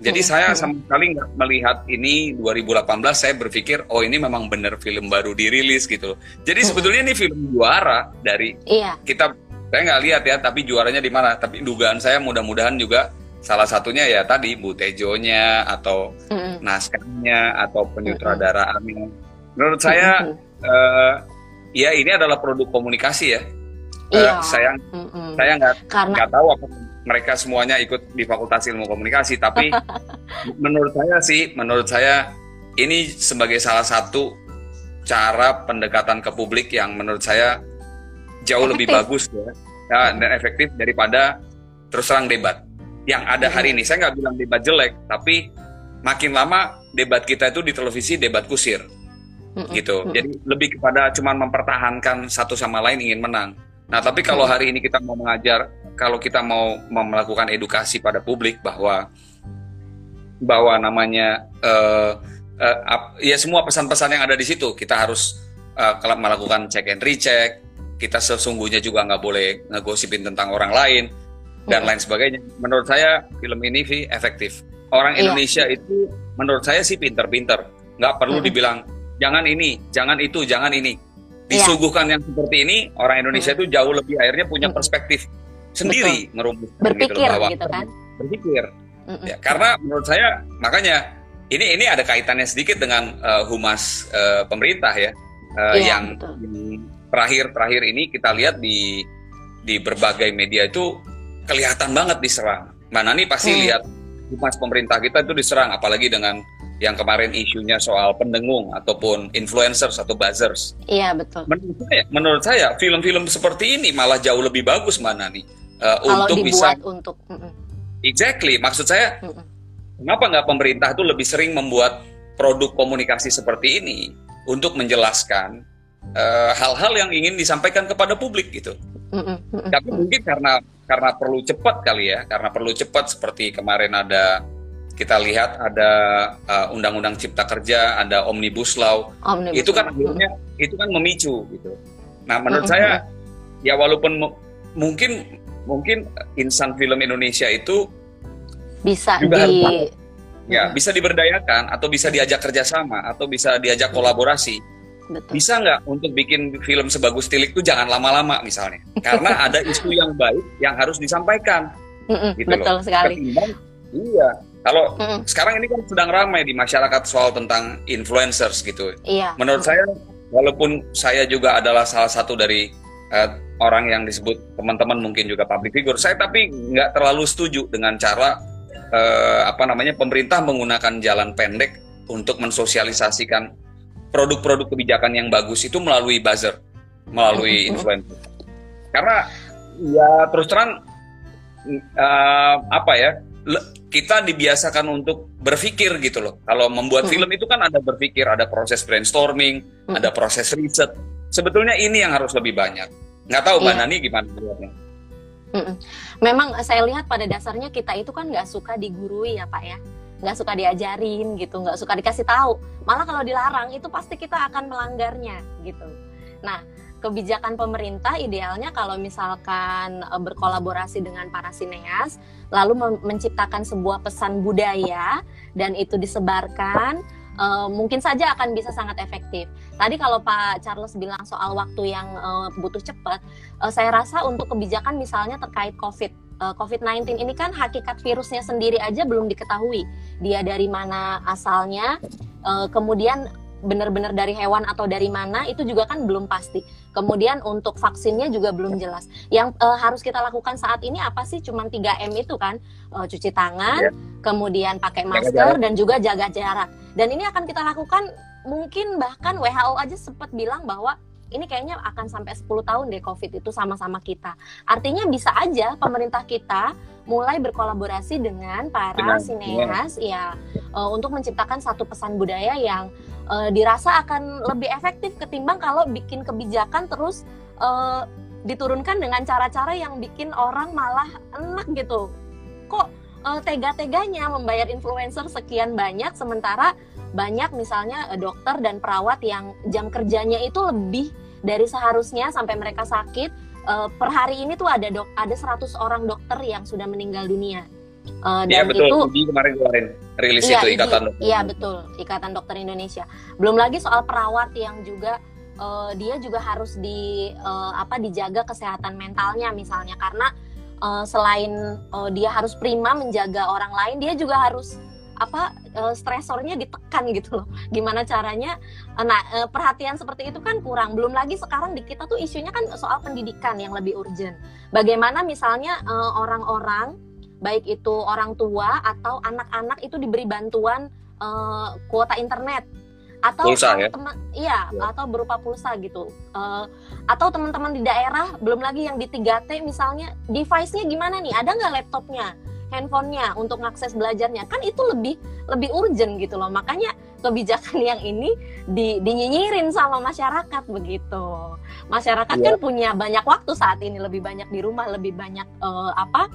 Jadi saya sama sekali nggak melihat ini 2018 saya berpikir oh ini memang benar film baru dirilis gitu. Jadi sebetulnya ini film juara dari iya. kita saya nggak lihat ya tapi juaranya di mana. Tapi dugaan saya mudah-mudahan juga salah satunya ya tadi Bu Tejonya atau mm naskahnya atau penyutradaraannya. Menurut saya uh, ya ini adalah produk komunikasi ya. Iya. Uh, saya mm saya nggak nggak tahu apa mereka semuanya ikut di Fakultas Ilmu Komunikasi, tapi menurut saya sih, menurut saya ini sebagai salah satu cara pendekatan ke publik yang menurut saya jauh efektif. lebih bagus ya, ya dan efektif daripada terus terang debat yang ada hari ini. Saya nggak bilang debat jelek, tapi makin lama debat kita itu di televisi debat kusir, gitu. Jadi lebih kepada cuman mempertahankan satu sama lain ingin menang. Nah, tapi kalau hari ini kita mau mengajar kalau kita mau melakukan edukasi pada publik bahwa bahwa namanya uh, uh, ya semua pesan-pesan yang ada di situ kita harus uh, melakukan check and recheck kita sesungguhnya juga nggak boleh ngegosipin tentang orang lain dan lain sebagainya menurut saya film ini Vi, efektif orang iya. Indonesia itu menurut saya sih pinter-pinter nggak perlu hmm. dibilang jangan ini jangan itu jangan ini. Iya. disuguhkan yang seperti ini orang Indonesia itu jauh lebih akhirnya punya perspektif sendiri merumuskan gitu berpikir gitu, bahwa gitu kan? berpikir. Mm ya karena menurut saya makanya ini ini ada kaitannya sedikit dengan uh, humas uh, pemerintah ya uh, yeah, yang terakhir terakhir ini kita lihat di di berbagai media itu kelihatan banget diserang. Mbak Nani pasti hmm. lihat humas pemerintah kita itu diserang, apalagi dengan yang kemarin isunya soal pendengung ataupun influencers atau buzzers. Iya betul. Menurut saya, menurut saya film-film seperti ini malah jauh lebih bagus mana nih uh, untuk bisa untuk. Exactly, maksud saya mm -mm. kenapa nggak pemerintah itu lebih sering membuat produk komunikasi seperti ini untuk menjelaskan eh, hal-hal uh, yang ingin disampaikan kepada publik gitu. Mm -mm. Tapi mungkin karena karena perlu cepat kali ya, karena perlu cepat seperti kemarin ada kita lihat ada uh, undang-undang cipta kerja, ada omnibus law, omnibus itu kan akhirnya itu kan memicu gitu. Nah menurut mm -hmm. saya ya walaupun mungkin mungkin insan film Indonesia itu bisa juga di ya bisa diberdayakan atau bisa diajak kerjasama atau bisa diajak kolaborasi betul. bisa nggak untuk bikin film sebagus Tilik itu jangan lama-lama misalnya, karena ada isu yang baik yang harus disampaikan. Mm-mm, gitu betul loh. sekali. Ketimbang, iya, kalau mm sekarang ini kan sedang ramai di masyarakat soal tentang influencers gitu. Iya. Menurut saya, walaupun saya juga adalah salah satu dari uh, orang yang disebut teman-teman mungkin juga public figure, saya tapi nggak terlalu setuju dengan cara uh, apa namanya pemerintah menggunakan jalan pendek untuk mensosialisasikan produk-produk kebijakan yang bagus itu melalui buzzer, melalui influencer. Karena ya terus terang uh, apa ya kita dibiasakan untuk berpikir gitu loh. Kalau membuat hmm. film itu kan ada berpikir, ada proses brainstorming, hmm. ada proses riset. Sebetulnya ini yang harus lebih banyak. Nggak tahu Mbak yeah. Nani gimana melihatnya? Memang saya lihat pada dasarnya kita itu kan nggak suka digurui ya Pak ya nggak suka diajarin gitu nggak suka dikasih tahu malah kalau dilarang itu pasti kita akan melanggarnya gitu nah kebijakan pemerintah idealnya kalau misalkan e, berkolaborasi dengan para sineas lalu menciptakan sebuah pesan budaya dan itu disebarkan uh, mungkin saja akan bisa sangat efektif. Tadi kalau Pak Charles bilang soal waktu yang uh, butuh cepat, uh, saya rasa untuk kebijakan misalnya terkait COVID uh, COVID-19 ini kan hakikat virusnya sendiri aja belum diketahui. Dia dari mana asalnya, uh, kemudian benar-benar dari hewan atau dari mana itu juga kan belum pasti. Kemudian untuk vaksinnya juga belum jelas. Yang uh, harus kita lakukan saat ini apa sih? Cuman 3M itu kan, uh, cuci tangan, yeah. kemudian pakai masker dan juga jaga jarak. Dan ini akan kita lakukan mungkin bahkan WHO aja sempat bilang bahwa ini kayaknya akan sampai 10 tahun deh COVID itu sama-sama kita. Artinya bisa aja pemerintah kita mulai berkolaborasi dengan para dengan, sineas ya uh, untuk menciptakan satu pesan budaya yang uh, dirasa akan lebih efektif ketimbang kalau bikin kebijakan terus uh, diturunkan dengan cara-cara yang bikin orang malah enak gitu. Kok uh, tega-teganya membayar influencer sekian banyak sementara banyak misalnya dokter dan perawat yang jam kerjanya itu lebih dari seharusnya sampai mereka sakit uh, per hari ini tuh ada dok ada 100 orang dokter yang sudah meninggal dunia. Uh, dan ya, betul. itu kemarin rilis iya, itu ikatan dokter. Iya betul ikatan dokter Indonesia. Belum lagi soal perawat yang juga uh, dia juga harus di uh, apa dijaga kesehatan mentalnya misalnya karena uh, selain uh, dia harus prima menjaga orang lain dia juga harus apa uh, stresornya ditekan gitu loh. Gimana caranya? Uh, nah, uh, perhatian seperti itu kan kurang. Belum lagi sekarang di kita tuh isunya kan soal pendidikan yang lebih urgent. Bagaimana misalnya orang-orang uh, baik itu orang tua atau anak-anak itu diberi bantuan uh, kuota internet. Atau pulsa, ya? teman iya ya. atau berupa pulsa gitu. Uh, atau teman-teman di daerah belum lagi yang di 3T misalnya device-nya gimana nih? Ada nggak laptopnya handphonenya untuk mengakses belajarnya? Kan itu lebih lebih urgent gitu loh. Makanya kebijakan yang ini di, dinyinyirin sama masyarakat begitu. Masyarakat yeah. kan punya banyak waktu saat ini. Lebih banyak di rumah lebih banyak uh, apa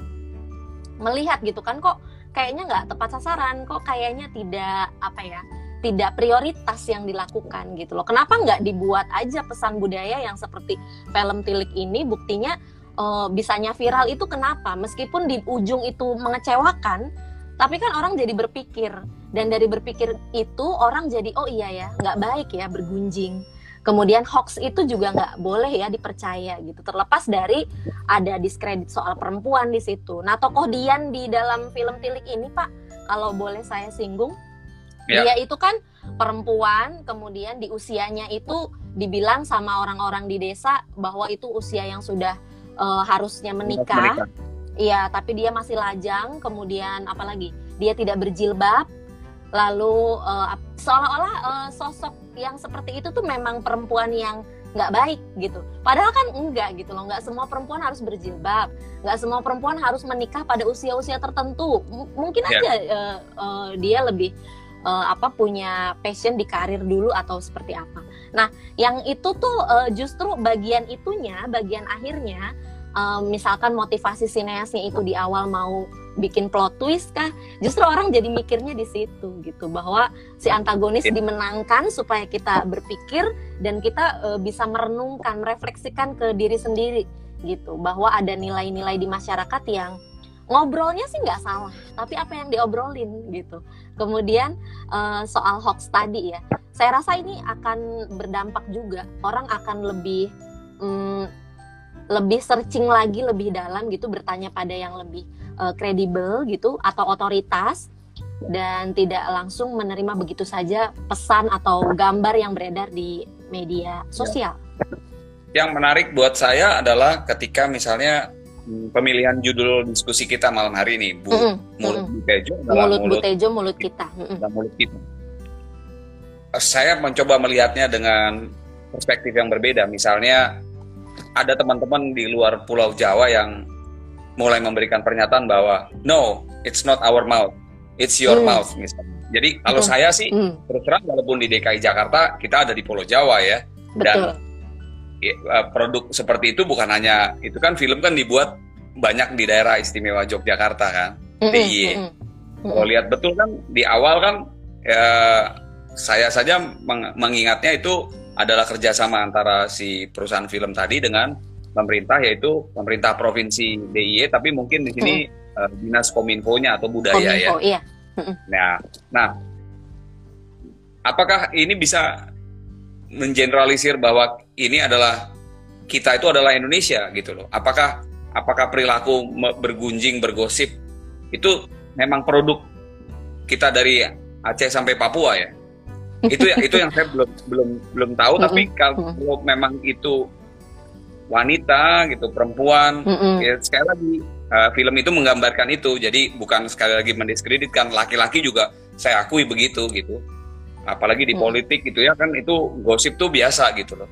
melihat gitu kan kok kayaknya nggak tepat sasaran kok kayaknya tidak apa ya tidak prioritas yang dilakukan gitu loh. Kenapa nggak dibuat aja pesan budaya yang seperti film Tilik ini buktinya uh, bisanya viral itu kenapa? Meskipun di ujung itu mengecewakan, tapi kan orang jadi berpikir dan dari berpikir itu orang jadi oh iya ya nggak baik ya bergunjing. Kemudian hoax itu juga nggak boleh ya dipercaya gitu. Terlepas dari ada diskredit soal perempuan di situ. Nah tokoh Dian di dalam film Tilik ini Pak, kalau boleh saya singgung, ya. dia itu kan perempuan, kemudian di usianya itu dibilang sama orang-orang di desa bahwa itu usia yang sudah uh, harusnya menikah. Iya, tapi dia masih lajang. Kemudian apalagi dia tidak berjilbab. Lalu uh, seolah-olah uh, sosok yang seperti itu tuh memang perempuan yang nggak baik gitu. Padahal kan enggak gitu loh. Nggak semua perempuan harus berjilbab. Nggak semua perempuan harus menikah pada usia-usia tertentu. M mungkin yeah. aja uh, uh, dia lebih uh, apa punya passion di karir dulu atau seperti apa. Nah, yang itu tuh uh, justru bagian itunya, bagian akhirnya um, misalkan motivasi sineasnya itu di awal mau bikin plot twist kah? Justru orang jadi mikirnya di situ gitu bahwa si antagonis dimenangkan supaya kita berpikir dan kita uh, bisa merenungkan merefleksikan ke diri sendiri gitu. Bahwa ada nilai-nilai di masyarakat yang ngobrolnya sih nggak salah tapi apa yang diobrolin gitu. Kemudian uh, soal hoax tadi ya saya rasa ini akan berdampak juga. Orang akan lebih mm, lebih searching lagi lebih dalam gitu bertanya pada yang lebih kredibel uh, gitu atau otoritas dan tidak langsung menerima begitu saja pesan atau gambar yang beredar di media sosial. Yang menarik buat saya adalah ketika misalnya pemilihan judul diskusi kita malam hari ini, Bu, mm -hmm. mulut mm -hmm. Butejo adalah mulut, mulut Butejo, mulut kita. Mm -hmm. mulut kita. Saya mencoba melihatnya dengan perspektif yang berbeda. Misalnya ada teman-teman di luar Pulau Jawa yang mulai memberikan pernyataan bahwa no, it's not our mouth it's your mm. mouth misalnya. Jadi kalau saya sih mm. terus terang walaupun di DKI Jakarta kita ada di Pulau Jawa ya Betul. dan ya, produk seperti itu bukan hanya itu kan film kan dibuat banyak di daerah istimewa Yogyakarta kan mm -hmm. DIY. Mm -hmm. Kalau lihat betul kan di awal kan ya, saya saja meng mengingatnya itu adalah kerjasama antara si perusahaan film tadi dengan pemerintah yaitu pemerintah provinsi DIY tapi mungkin di sini mm uh, dinas kominfo-nya atau budaya Kominfo, ya. Iya. Nah, nah, apakah ini bisa mengeneralisir bahwa ini adalah kita itu adalah Indonesia gitu loh? Apakah apakah perilaku bergunjing bergosip itu memang produk kita dari Aceh sampai Papua ya? itu ya itu yang saya belum belum belum tahu tapi kalau memang itu wanita gitu perempuan. Ya sekali lagi uh, film itu menggambarkan itu. Jadi bukan sekali lagi mendiskreditkan laki-laki juga saya akui begitu gitu. Apalagi di hmm. politik gitu ya kan itu gosip tuh biasa gitu loh.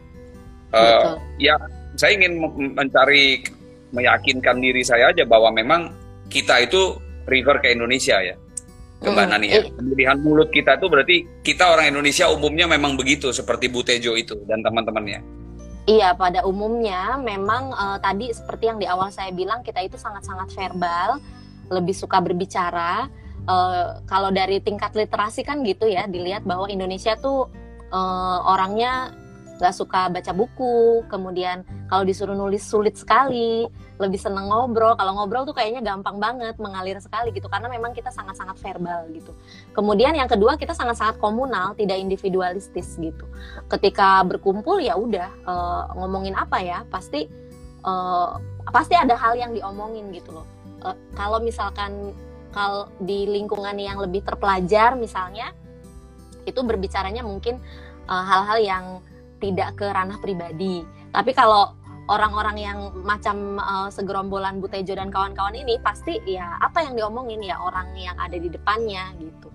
Uh, ya saya ingin mencari meyakinkan diri saya aja bahwa memang kita itu river ke Indonesia ya. Ke Mbak Nani ya. Pemilihan mulut kita itu berarti kita orang Indonesia umumnya memang begitu seperti Bu Tejo itu dan teman-temannya. Iya, pada umumnya memang uh, tadi seperti yang di awal saya bilang kita itu sangat-sangat verbal, lebih suka berbicara. Uh, kalau dari tingkat literasi kan gitu ya, dilihat bahwa Indonesia tuh uh, orangnya nggak suka baca buku, kemudian kalau disuruh nulis sulit sekali, lebih seneng ngobrol. Kalau ngobrol tuh kayaknya gampang banget, mengalir sekali gitu, karena memang kita sangat-sangat verbal gitu. Kemudian yang kedua kita sangat-sangat komunal, tidak individualistis gitu. Ketika berkumpul ya udah uh, ngomongin apa ya, pasti uh, pasti ada hal yang diomongin gitu loh. Uh, kalau misalkan kalau di lingkungan yang lebih terpelajar misalnya, itu berbicaranya mungkin hal-hal uh, yang tidak ke ranah pribadi. Tapi kalau orang-orang yang macam uh, segerombolan Butejo dan kawan-kawan ini pasti ya apa yang diomongin ya orang yang ada di depannya gitu.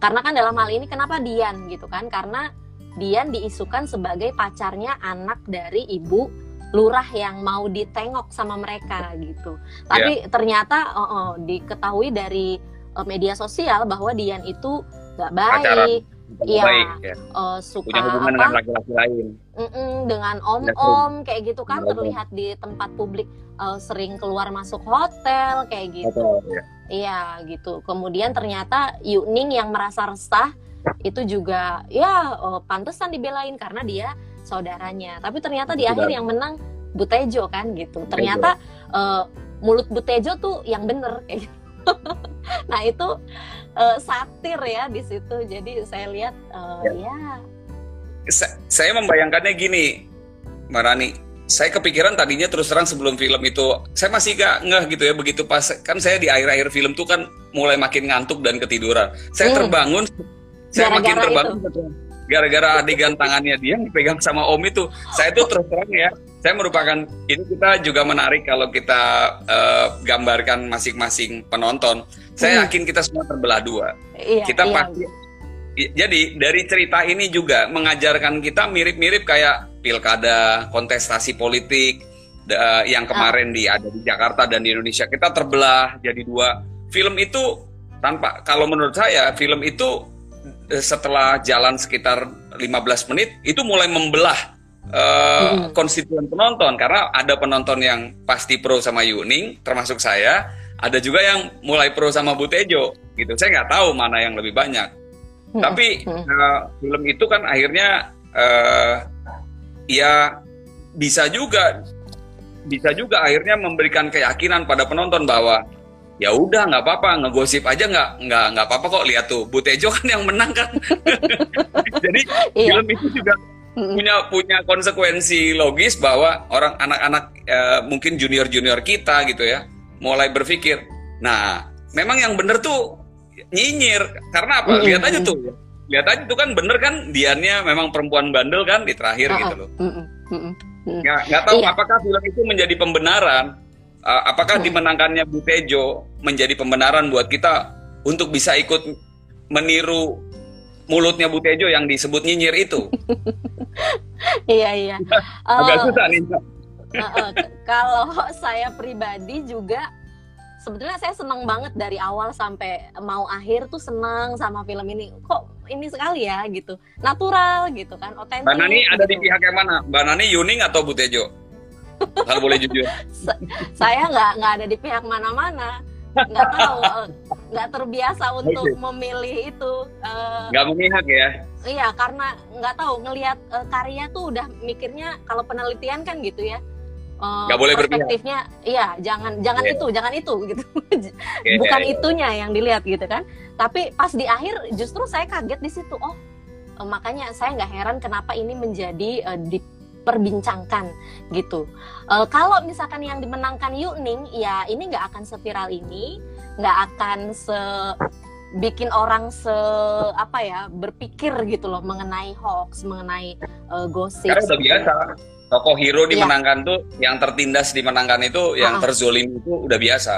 Karena kan dalam hal ini kenapa Dian gitu kan? Karena Dian diisukan sebagai pacarnya anak dari ibu lurah yang mau ditengok sama mereka gitu. Tapi yeah. ternyata uh, uh, diketahui dari uh, media sosial bahwa Dian itu gak baik. Pacaran Iya, ya. uh, suka punya hubungan apa? dengan laki-laki lain. Mm-mm, dengan om-om kayak gitu kan terlihat di tempat publik uh, sering keluar masuk hotel kayak gitu. Hotel, ya. Iya gitu. Kemudian ternyata Yuning yang merasa resah itu juga ya uh, pantesan dibelain karena dia saudaranya. Tapi ternyata di akhir yang menang Butejo kan gitu. Ternyata uh, mulut Butejo tuh yang bener kayak gitu. nah itu uh, satir ya di situ. Jadi saya lihat uh, ya. ya. Sa saya membayangkannya gini, Marani. Saya kepikiran tadinya terus terang sebelum film itu, saya masih gak ngeh gitu ya begitu pas kan saya di akhir-akhir film tuh kan mulai makin ngantuk dan ketiduran. Saya hmm. terbangun, saya Gara -gara makin terbangun gara-gara adegan tangannya dia dipegang sama Om itu. Saya tuh terus terang ya, saya merupakan ini kita juga menarik kalau kita uh, gambarkan masing-masing penonton saya hmm. yakin kita semua terbelah dua. Iya, kita iya. pasti. Jadi dari cerita ini juga mengajarkan kita mirip-mirip kayak pilkada, kontestasi politik uh, yang kemarin ah. di ada di Jakarta dan di Indonesia. Kita terbelah jadi dua. Film itu tanpa kalau menurut saya film itu eh, setelah jalan sekitar 15 menit itu mulai membelah uh, hmm. konstituen penonton karena ada penonton yang pasti pro sama Yuning termasuk saya ada juga yang mulai pro sama Bu Tejo gitu saya nggak tahu mana yang lebih banyak hmm. tapi hmm. Uh, film itu kan akhirnya uh, ya bisa juga bisa juga akhirnya memberikan keyakinan pada penonton bahwa ya udah nggak apa-apa ngegosip aja nggak nggak nggak apa-apa kok lihat tuh Bu Tejo kan yang menang kan jadi iya. film itu juga punya punya konsekuensi logis bahwa orang anak-anak uh, mungkin junior junior kita gitu ya mulai berpikir nah memang yang bener tuh nyinyir. Karena apa? Lihat aja tuh. Lihat aja tuh kan bener kan Diannya memang perempuan bandel kan di terakhir gitu loh. Nggak nggak tahu iya. apakah film itu menjadi pembenaran uh, apakah dimenangkannya Bu Tejo menjadi pembenaran buat kita untuk bisa ikut meniru mulutnya Bu Tejo yang disebut nyinyir itu? iya iya. Agak uh, susah nih. Uh, uh, kalau saya pribadi juga sebetulnya saya senang banget dari awal sampai mau akhir tuh senang sama film ini. Kok ini sekali ya gitu, natural gitu kan, otentik. Mbak Nani gitu. ada di pihak yang mana? Mbak Nani Yuning atau Bu Tejo? Kalau boleh jujur. saya nggak nggak ada di pihak mana-mana, nggak tahu, eh, nggak terbiasa untuk memilih itu. Uh, nggak memihak ya? Iya, karena nggak tahu ngelihat uh, karya tuh udah mikirnya kalau penelitian kan gitu ya. Uh, nggak boleh perspektifnya iya jangan jangan yeah. itu jangan itu gitu yeah. bukan itunya yang dilihat gitu kan tapi pas di akhir justru saya kaget di situ oh makanya saya nggak heran kenapa ini menjadi uh, di perbincangkan gitu. Uh, kalau misalkan yang dimenangkan Yuning, ya ini nggak akan seviral ini, nggak akan se bikin orang se apa ya berpikir gitu loh mengenai hoax, mengenai uh, gosip. Karena udah biasa. Tokoh hero iya. dimenangkan ya. tuh, yang tertindas dimenangkan itu, yang uh terzolim itu udah biasa.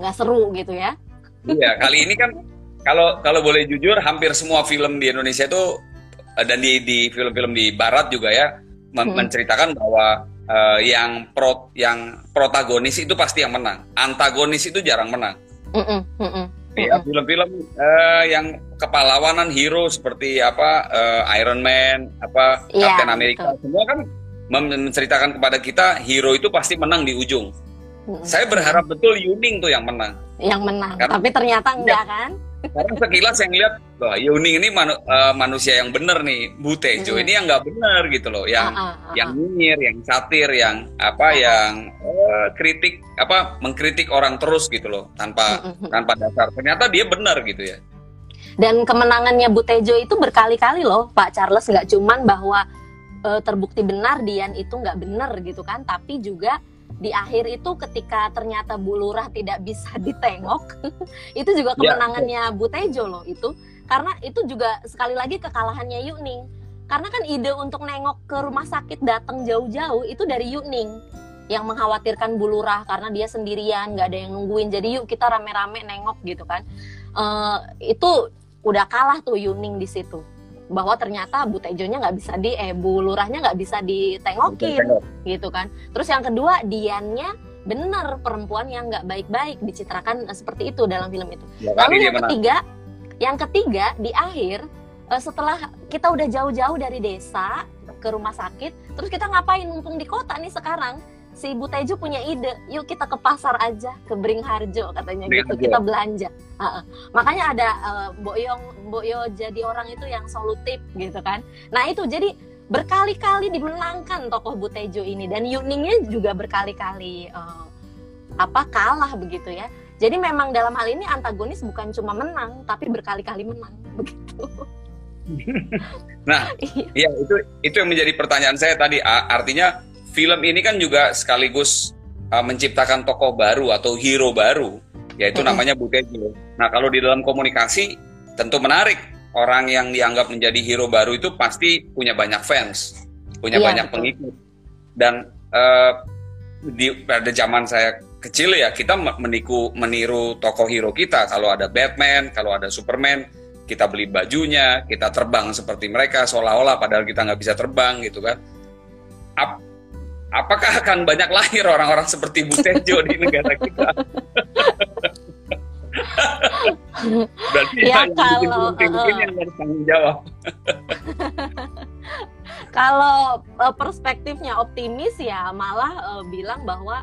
Nggak seru gitu ya? Iya, kali ini kan kalau kalau boleh jujur, hampir semua film di Indonesia itu eh, dan di di film-film di Barat juga ya hmm. menceritakan bahwa uh, yang pro yang protagonis itu pasti yang menang, antagonis itu jarang menang. Mm -mm, Ya film-film uh, yang kepalawanan hero seperti apa uh, Iron Man, apa yeah, Captain America, betul. semua kan menceritakan kepada kita hero itu pasti menang di ujung. Mm -mm. Saya berharap betul Yuning tuh yang menang. Yang menang, Karena, tapi ternyata enggak ya, kan? Sekarang sekilas yang lihat, wah Yuning ini manu, uh, manusia yang benar nih, Bu Tejo hmm. ini yang nggak benar gitu loh, yang uh, uh, uh, yang nyinyir, yang satir, yang apa, uh, yang uh, kritik apa mengkritik orang terus gitu loh, tanpa tanpa dasar. Ternyata dia benar gitu ya. Dan kemenangannya Bu Tejo itu berkali-kali loh, Pak Charles nggak cuman bahwa uh, terbukti benar Dian itu nggak benar gitu kan, tapi juga di akhir itu ketika ternyata Bu Lurah tidak bisa ditengok itu juga ya, kemenangannya ya. Bu Tejo loh itu. Karena itu juga sekali lagi kekalahannya Yuning. Karena kan ide untuk nengok ke rumah sakit datang jauh-jauh itu dari Yuning yang mengkhawatirkan Bu Lurah karena dia sendirian nggak ada yang nungguin. Jadi yuk kita rame-rame nengok gitu kan. Uh, itu udah kalah tuh Yuning di situ bahwa ternyata Bu Tejonya nggak bisa di eh Bu Lurahnya nggak bisa ditengokin gitu kan. Terus yang kedua Diannya benar perempuan yang nggak baik-baik dicitrakan uh, seperti itu dalam film itu. Ya, lalu yang ketiga yang ketiga di akhir uh, setelah kita udah jauh-jauh dari desa ke rumah sakit terus kita ngapain mumpung di kota nih sekarang si Bu Tejo punya ide, yuk kita ke pasar aja, ke Bringharjo katanya gitu, kita belanja. Uh, uh. Makanya ada uh, Mbok Yong, Mbok Yo jadi orang itu yang solutif gitu kan. Nah itu jadi berkali-kali dimenangkan tokoh Bu Tejo ini dan Yuningnya juga berkali-kali uh, apa kalah begitu ya. Jadi memang dalam hal ini antagonis bukan cuma menang, tapi berkali-kali menang begitu. nah, iya itu itu yang menjadi pertanyaan saya tadi. Artinya film ini kan juga sekaligus uh, menciptakan tokoh baru atau hero baru, yaitu namanya Bu Tejo. Nah, kalau di dalam komunikasi tentu menarik. Orang yang dianggap menjadi hero baru itu pasti punya banyak fans, punya iya, banyak betul. pengikut. Dan uh, di pada zaman saya kecil ya kita meniku meniru tokoh hero kita. Kalau ada Batman, kalau ada Superman, kita beli bajunya, kita terbang seperti mereka seolah-olah padahal kita nggak bisa terbang gitu kan apakah akan banyak lahir orang-orang seperti Bu Tejo di negara kita? Berarti ya, yang kalau mungkin uh, yang harus tanggung jawab. kalau uh, perspektifnya optimis ya malah uh, bilang bahwa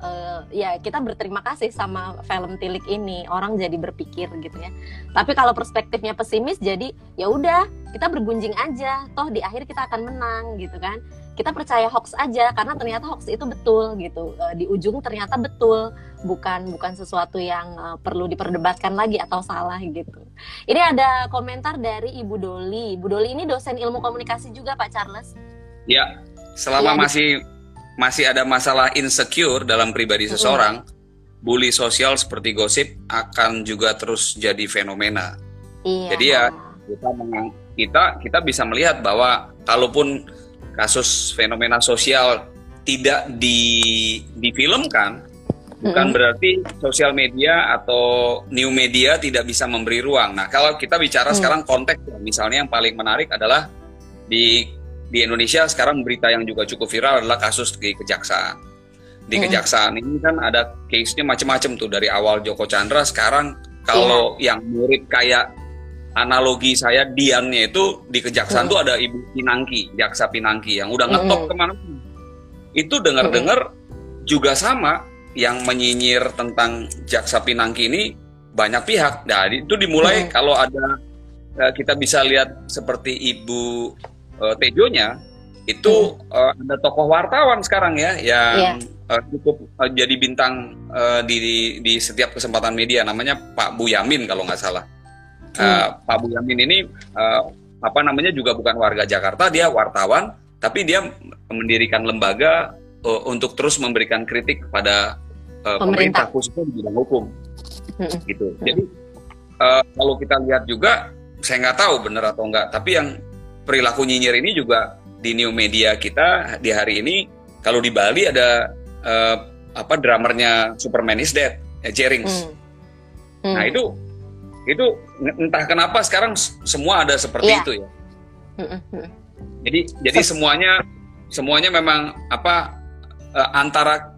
uh, ya kita berterima kasih sama film Tilik ini orang jadi berpikir gitu ya tapi kalau perspektifnya pesimis jadi ya udah kita bergunjing aja toh di akhir kita akan menang gitu kan kita percaya hoax aja karena ternyata hoax itu betul gitu. Uh, di ujung ternyata betul bukan bukan sesuatu yang uh, perlu diperdebatkan lagi atau salah gitu. Ini ada komentar dari Ibu Doli. Ibu Doli ini dosen ilmu komunikasi juga Pak Charles. Ya selama ya, masih masih ada masalah insecure dalam pribadi seseorang bully sosial seperti gosip akan juga terus jadi fenomena. Iya. jadi ya kita kita kita bisa melihat bahwa kalaupun kasus fenomena sosial tidak di difilmkan bukan hmm. berarti sosial media atau new media tidak bisa memberi ruang. Nah, kalau kita bicara hmm. sekarang konteks misalnya yang paling menarik adalah di di Indonesia sekarang berita yang juga cukup viral adalah kasus di kejaksaan. Di hmm. kejaksaan ini kan ada case-nya macam-macam tuh dari awal Joko Chandra sekarang kalau yeah. yang murid kayak analogi saya Diannya itu di kejaksaan hmm. tuh ada Ibu Pinangki, Jaksa Pinangki yang udah ngetop hmm. ke mana pun. Itu dengar-dengar hmm. juga sama yang menyinyir tentang Jaksa Pinangki ini banyak pihak. Nah, itu dimulai hmm. kalau ada eh, kita bisa lihat seperti Ibu uh, Tejonya itu hmm. uh, ada tokoh wartawan sekarang ya yang yeah. uh, cukup uh, jadi bintang uh, di di setiap kesempatan media namanya Pak Bu Yamin kalau nggak salah. Uh, Pak Bu Yamin ini uh, apa namanya juga bukan warga Jakarta, dia wartawan, tapi dia mendirikan lembaga uh, untuk terus memberikan kritik kepada uh, pemerintah. pemerintah khususnya di bidang hukum, hmm. gitu. Jadi uh, kalau kita lihat juga, saya nggak tahu benar atau enggak, tapi yang perilaku nyinyir ini juga di new media kita di hari ini, kalau di Bali ada uh, apa dramernya Superman is Dead, ya, Jerings. Hmm. Hmm. Nah itu itu entah kenapa sekarang semua ada seperti yeah. itu ya jadi jadi semuanya semuanya memang apa uh, antara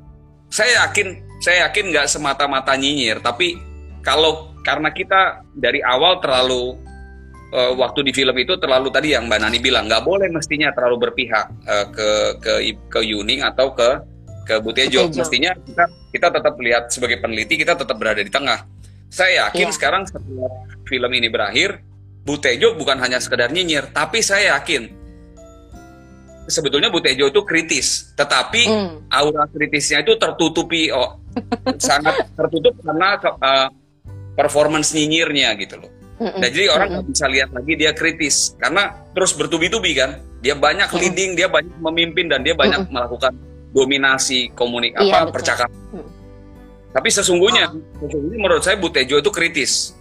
saya yakin saya yakin nggak semata-mata nyinyir tapi kalau karena kita dari awal terlalu uh, waktu di film itu terlalu tadi yang Mbak Nani bilang nggak boleh mestinya terlalu berpihak uh, ke ke ke Yuning atau ke ke Butejo. Butejo. Mestinya kita kita tetap lihat sebagai peneliti kita tetap berada di tengah. Saya yakin yeah. sekarang setelah film ini berakhir, Bu Tejo bukan hanya sekedar nyinyir, tapi saya yakin sebetulnya Bu Tejo itu kritis, tetapi mm. aura kritisnya itu tertutupi, oh, sangat tertutup karena uh, performance nyinyirnya gitu loh. Mm-mm. Nah, jadi orang nggak bisa lihat lagi dia kritis karena terus bertubi-tubi kan. Dia banyak leading, dia banyak memimpin dan dia banyak melakukan dominasi komunik iya, apa percakapan. Mm. Tapi sesungguhnya, oh. sesungguhnya menurut saya Butejo itu kritis.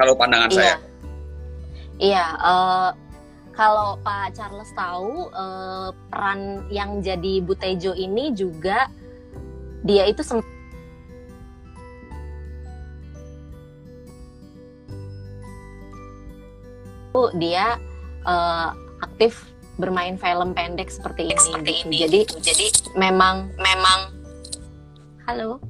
Kalau pandangan iya. saya. Iya, uh, kalau Pak Charles tahu uh, peran yang jadi Butejo ini juga dia itu sempat dia uh, aktif bermain film pendek seperti ini. Seperti gitu. ini. Jadi jadi memang memang Halo.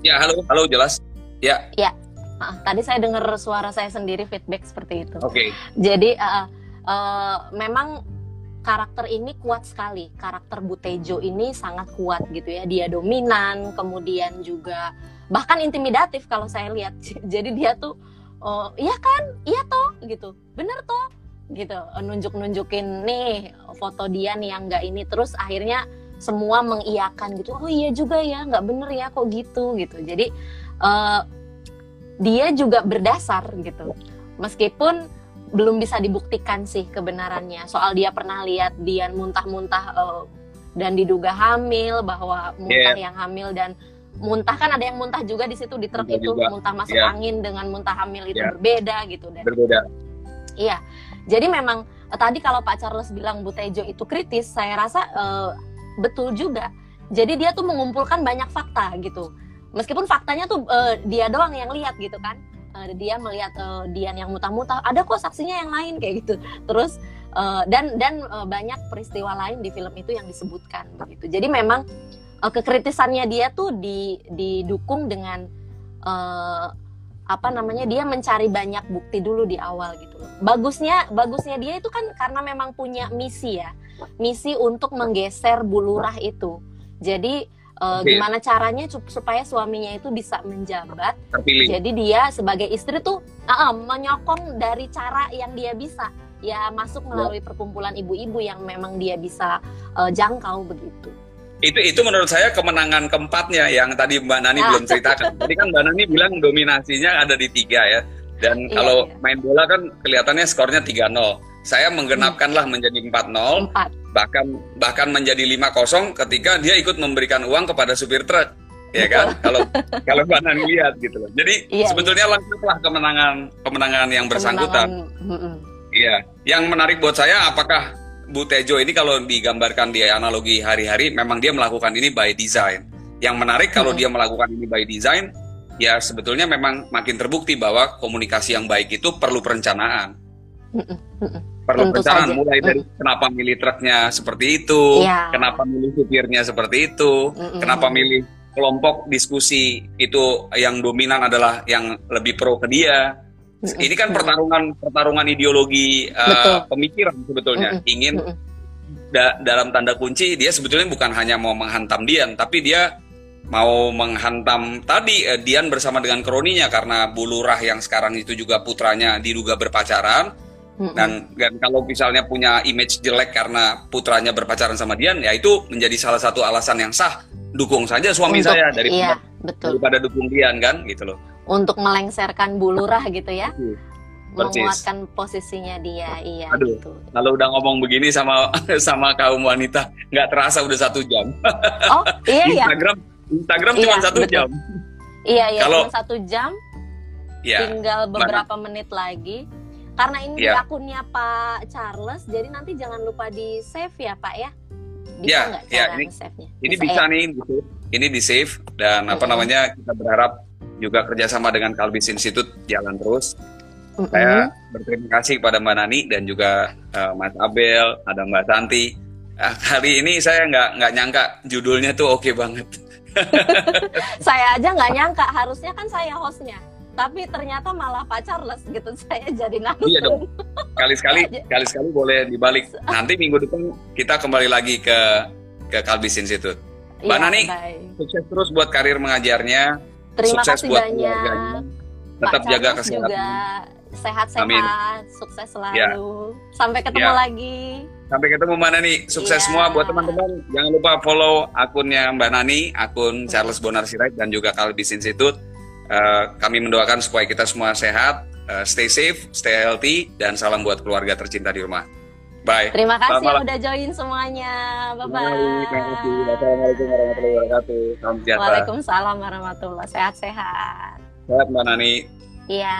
Ya, halo, halo jelas. Ya. Ya. Uh, tadi saya dengar suara saya sendiri feedback seperti itu. Oke. Okay. Jadi uh, uh, memang karakter ini kuat sekali. Karakter Butejo ini sangat kuat gitu ya. Dia dominan, kemudian juga bahkan intimidatif kalau saya lihat. Jadi dia tuh oh iya kan? Iya toh gitu. Bener toh gitu. Nunjuk-nunjukin nih foto dia nih yang enggak ini terus akhirnya semua mengiyakan gitu oh iya juga ya nggak bener ya kok gitu gitu jadi uh, dia juga berdasar gitu meskipun belum bisa dibuktikan sih kebenarannya soal dia pernah lihat Dian muntah-muntah uh, dan diduga hamil bahwa muntah yeah. yang hamil dan muntah kan ada yang muntah juga di situ di truk itu juga. muntah masuk yeah. angin dengan muntah hamil itu yeah. berbeda gitu dan berbeda iya jadi memang uh, tadi kalau Pak Charles bilang Butejo itu kritis saya rasa uh, betul juga. Jadi dia tuh mengumpulkan banyak fakta gitu. Meskipun faktanya tuh uh, dia doang yang lihat gitu kan. Uh, dia melihat uh, Dian yang mutah-mutah, ada kok saksinya yang lain kayak gitu. Terus uh, dan dan uh, banyak peristiwa lain di film itu yang disebutkan begitu. Jadi memang uh, kekritisannya dia tuh di, didukung dengan uh, apa namanya dia mencari banyak bukti dulu di awal gitu Bagusnya bagusnya dia itu kan karena memang punya misi ya misi untuk menggeser bulurah itu. Jadi uh, gimana caranya supaya suaminya itu bisa menjabat. Terpilih. Jadi dia sebagai istri tuh uh, menyokong dari cara yang dia bisa. ya masuk melalui perkumpulan ibu-ibu yang memang dia bisa uh, jangkau begitu. Itu itu menurut saya kemenangan keempatnya yang tadi Mbak Nani ah. belum ceritakan. Tadi kan Mbak Nani bilang dominasinya ada di tiga ya. Dan iya, kalau iya. main bola kan kelihatannya skornya 3-0. Saya menggenapkanlah menjadi 4-0. Bahkan bahkan menjadi 5-0 ketika dia ikut memberikan uang kepada supir truk. Ya kan? kalau kalau Mbak Nani lihat gitu loh. Jadi iya, sebetulnya iya. lengkaplah kemenangan kemenangan yang bersangkutan. Iya. Yang menarik buat saya apakah Bu Tejo ini kalau digambarkan di analogi hari-hari memang dia melakukan ini by design. Yang menarik kalau hmm. dia melakukan ini by design, ya sebetulnya memang makin terbukti bahwa komunikasi yang baik itu perlu perencanaan. Perlu Tentu perencanaan saja. mulai dari kenapa milih truknya seperti itu, ya. kenapa milih supirnya seperti itu, kenapa milih kelompok diskusi itu yang dominan adalah yang lebih pro ke dia ini kan pertarungan pertarungan ideologi uh, pemikiran sebetulnya. Mm -hmm. Ingin da dalam tanda kunci dia sebetulnya bukan hanya mau menghantam Dian, tapi dia mau menghantam tadi uh, Dian bersama dengan kroninya karena Bulurah yang sekarang itu juga putranya diduga berpacaran. Mm -hmm. Dan, dan kalau misalnya punya image jelek karena putranya berpacaran sama Dian, ya itu menjadi salah satu alasan yang sah dukung saja suami Untuk, saya daripada, iya, betul. daripada dukung Dian kan gitu loh untuk melengsarkan bulurah gitu ya. Persis. menguatkan posisinya dia iya Aduh, gitu. kalau udah ngomong begini sama sama kaum wanita nggak terasa udah satu jam oh iya ya Instagram Instagram cuma iya, satu betul. jam iya iya kalau satu jam ya, tinggal beberapa mana? menit lagi karena ini ya. di akunnya Pak Charles jadi nanti jangan lupa di save ya Pak ya bisa ya, nggak ya, ini, save-nya? Ini bisa, bisa ya? nih, ini di save dan apa mm -hmm. namanya kita berharap juga kerjasama dengan Kalbis Institute jalan terus. Mm -hmm. Saya berterima kasih kepada Mbak Nani dan juga uh, Mas Abel, ada Mbak Santi. Uh, kali ini saya nggak nggak nyangka judulnya tuh oke okay banget. saya aja nggak nyangka, harusnya kan saya hostnya. Tapi ternyata malah Pak Charles gitu, saya jadi nangis. Iya dong. Kali-sekali, kali-sekali boleh dibalik. Nanti minggu depan kita kembali lagi ke ke Kalbis Institute. Mbak ya, Nani, bye. sukses terus buat karir mengajarnya Terima sukses kasih buat banyak. Tetap Pak jaga kesehatan. juga sehat-sehat, sukses selalu. Ya. Sampai ketemu ya. lagi. Sampai ketemu Mbak Nani. Sukses ya. semua buat teman-teman. Jangan lupa follow akunnya Mbak Nani, akun Charles Bonar Sirait dan juga Kalbis Institute. Uh, kami mendoakan supaya kita semua sehat, uh, stay safe, stay healthy, dan salam buat keluarga tercinta di rumah. Bye. Terima kasih Selamat udah join semuanya. Bye bye. Assalamualaikum warahmatullahi wabarakatuh. Salam sejahtera. Waalaikumsalam warahmatullahi Sehat-sehat. Sehat Mbak Nani. Iya.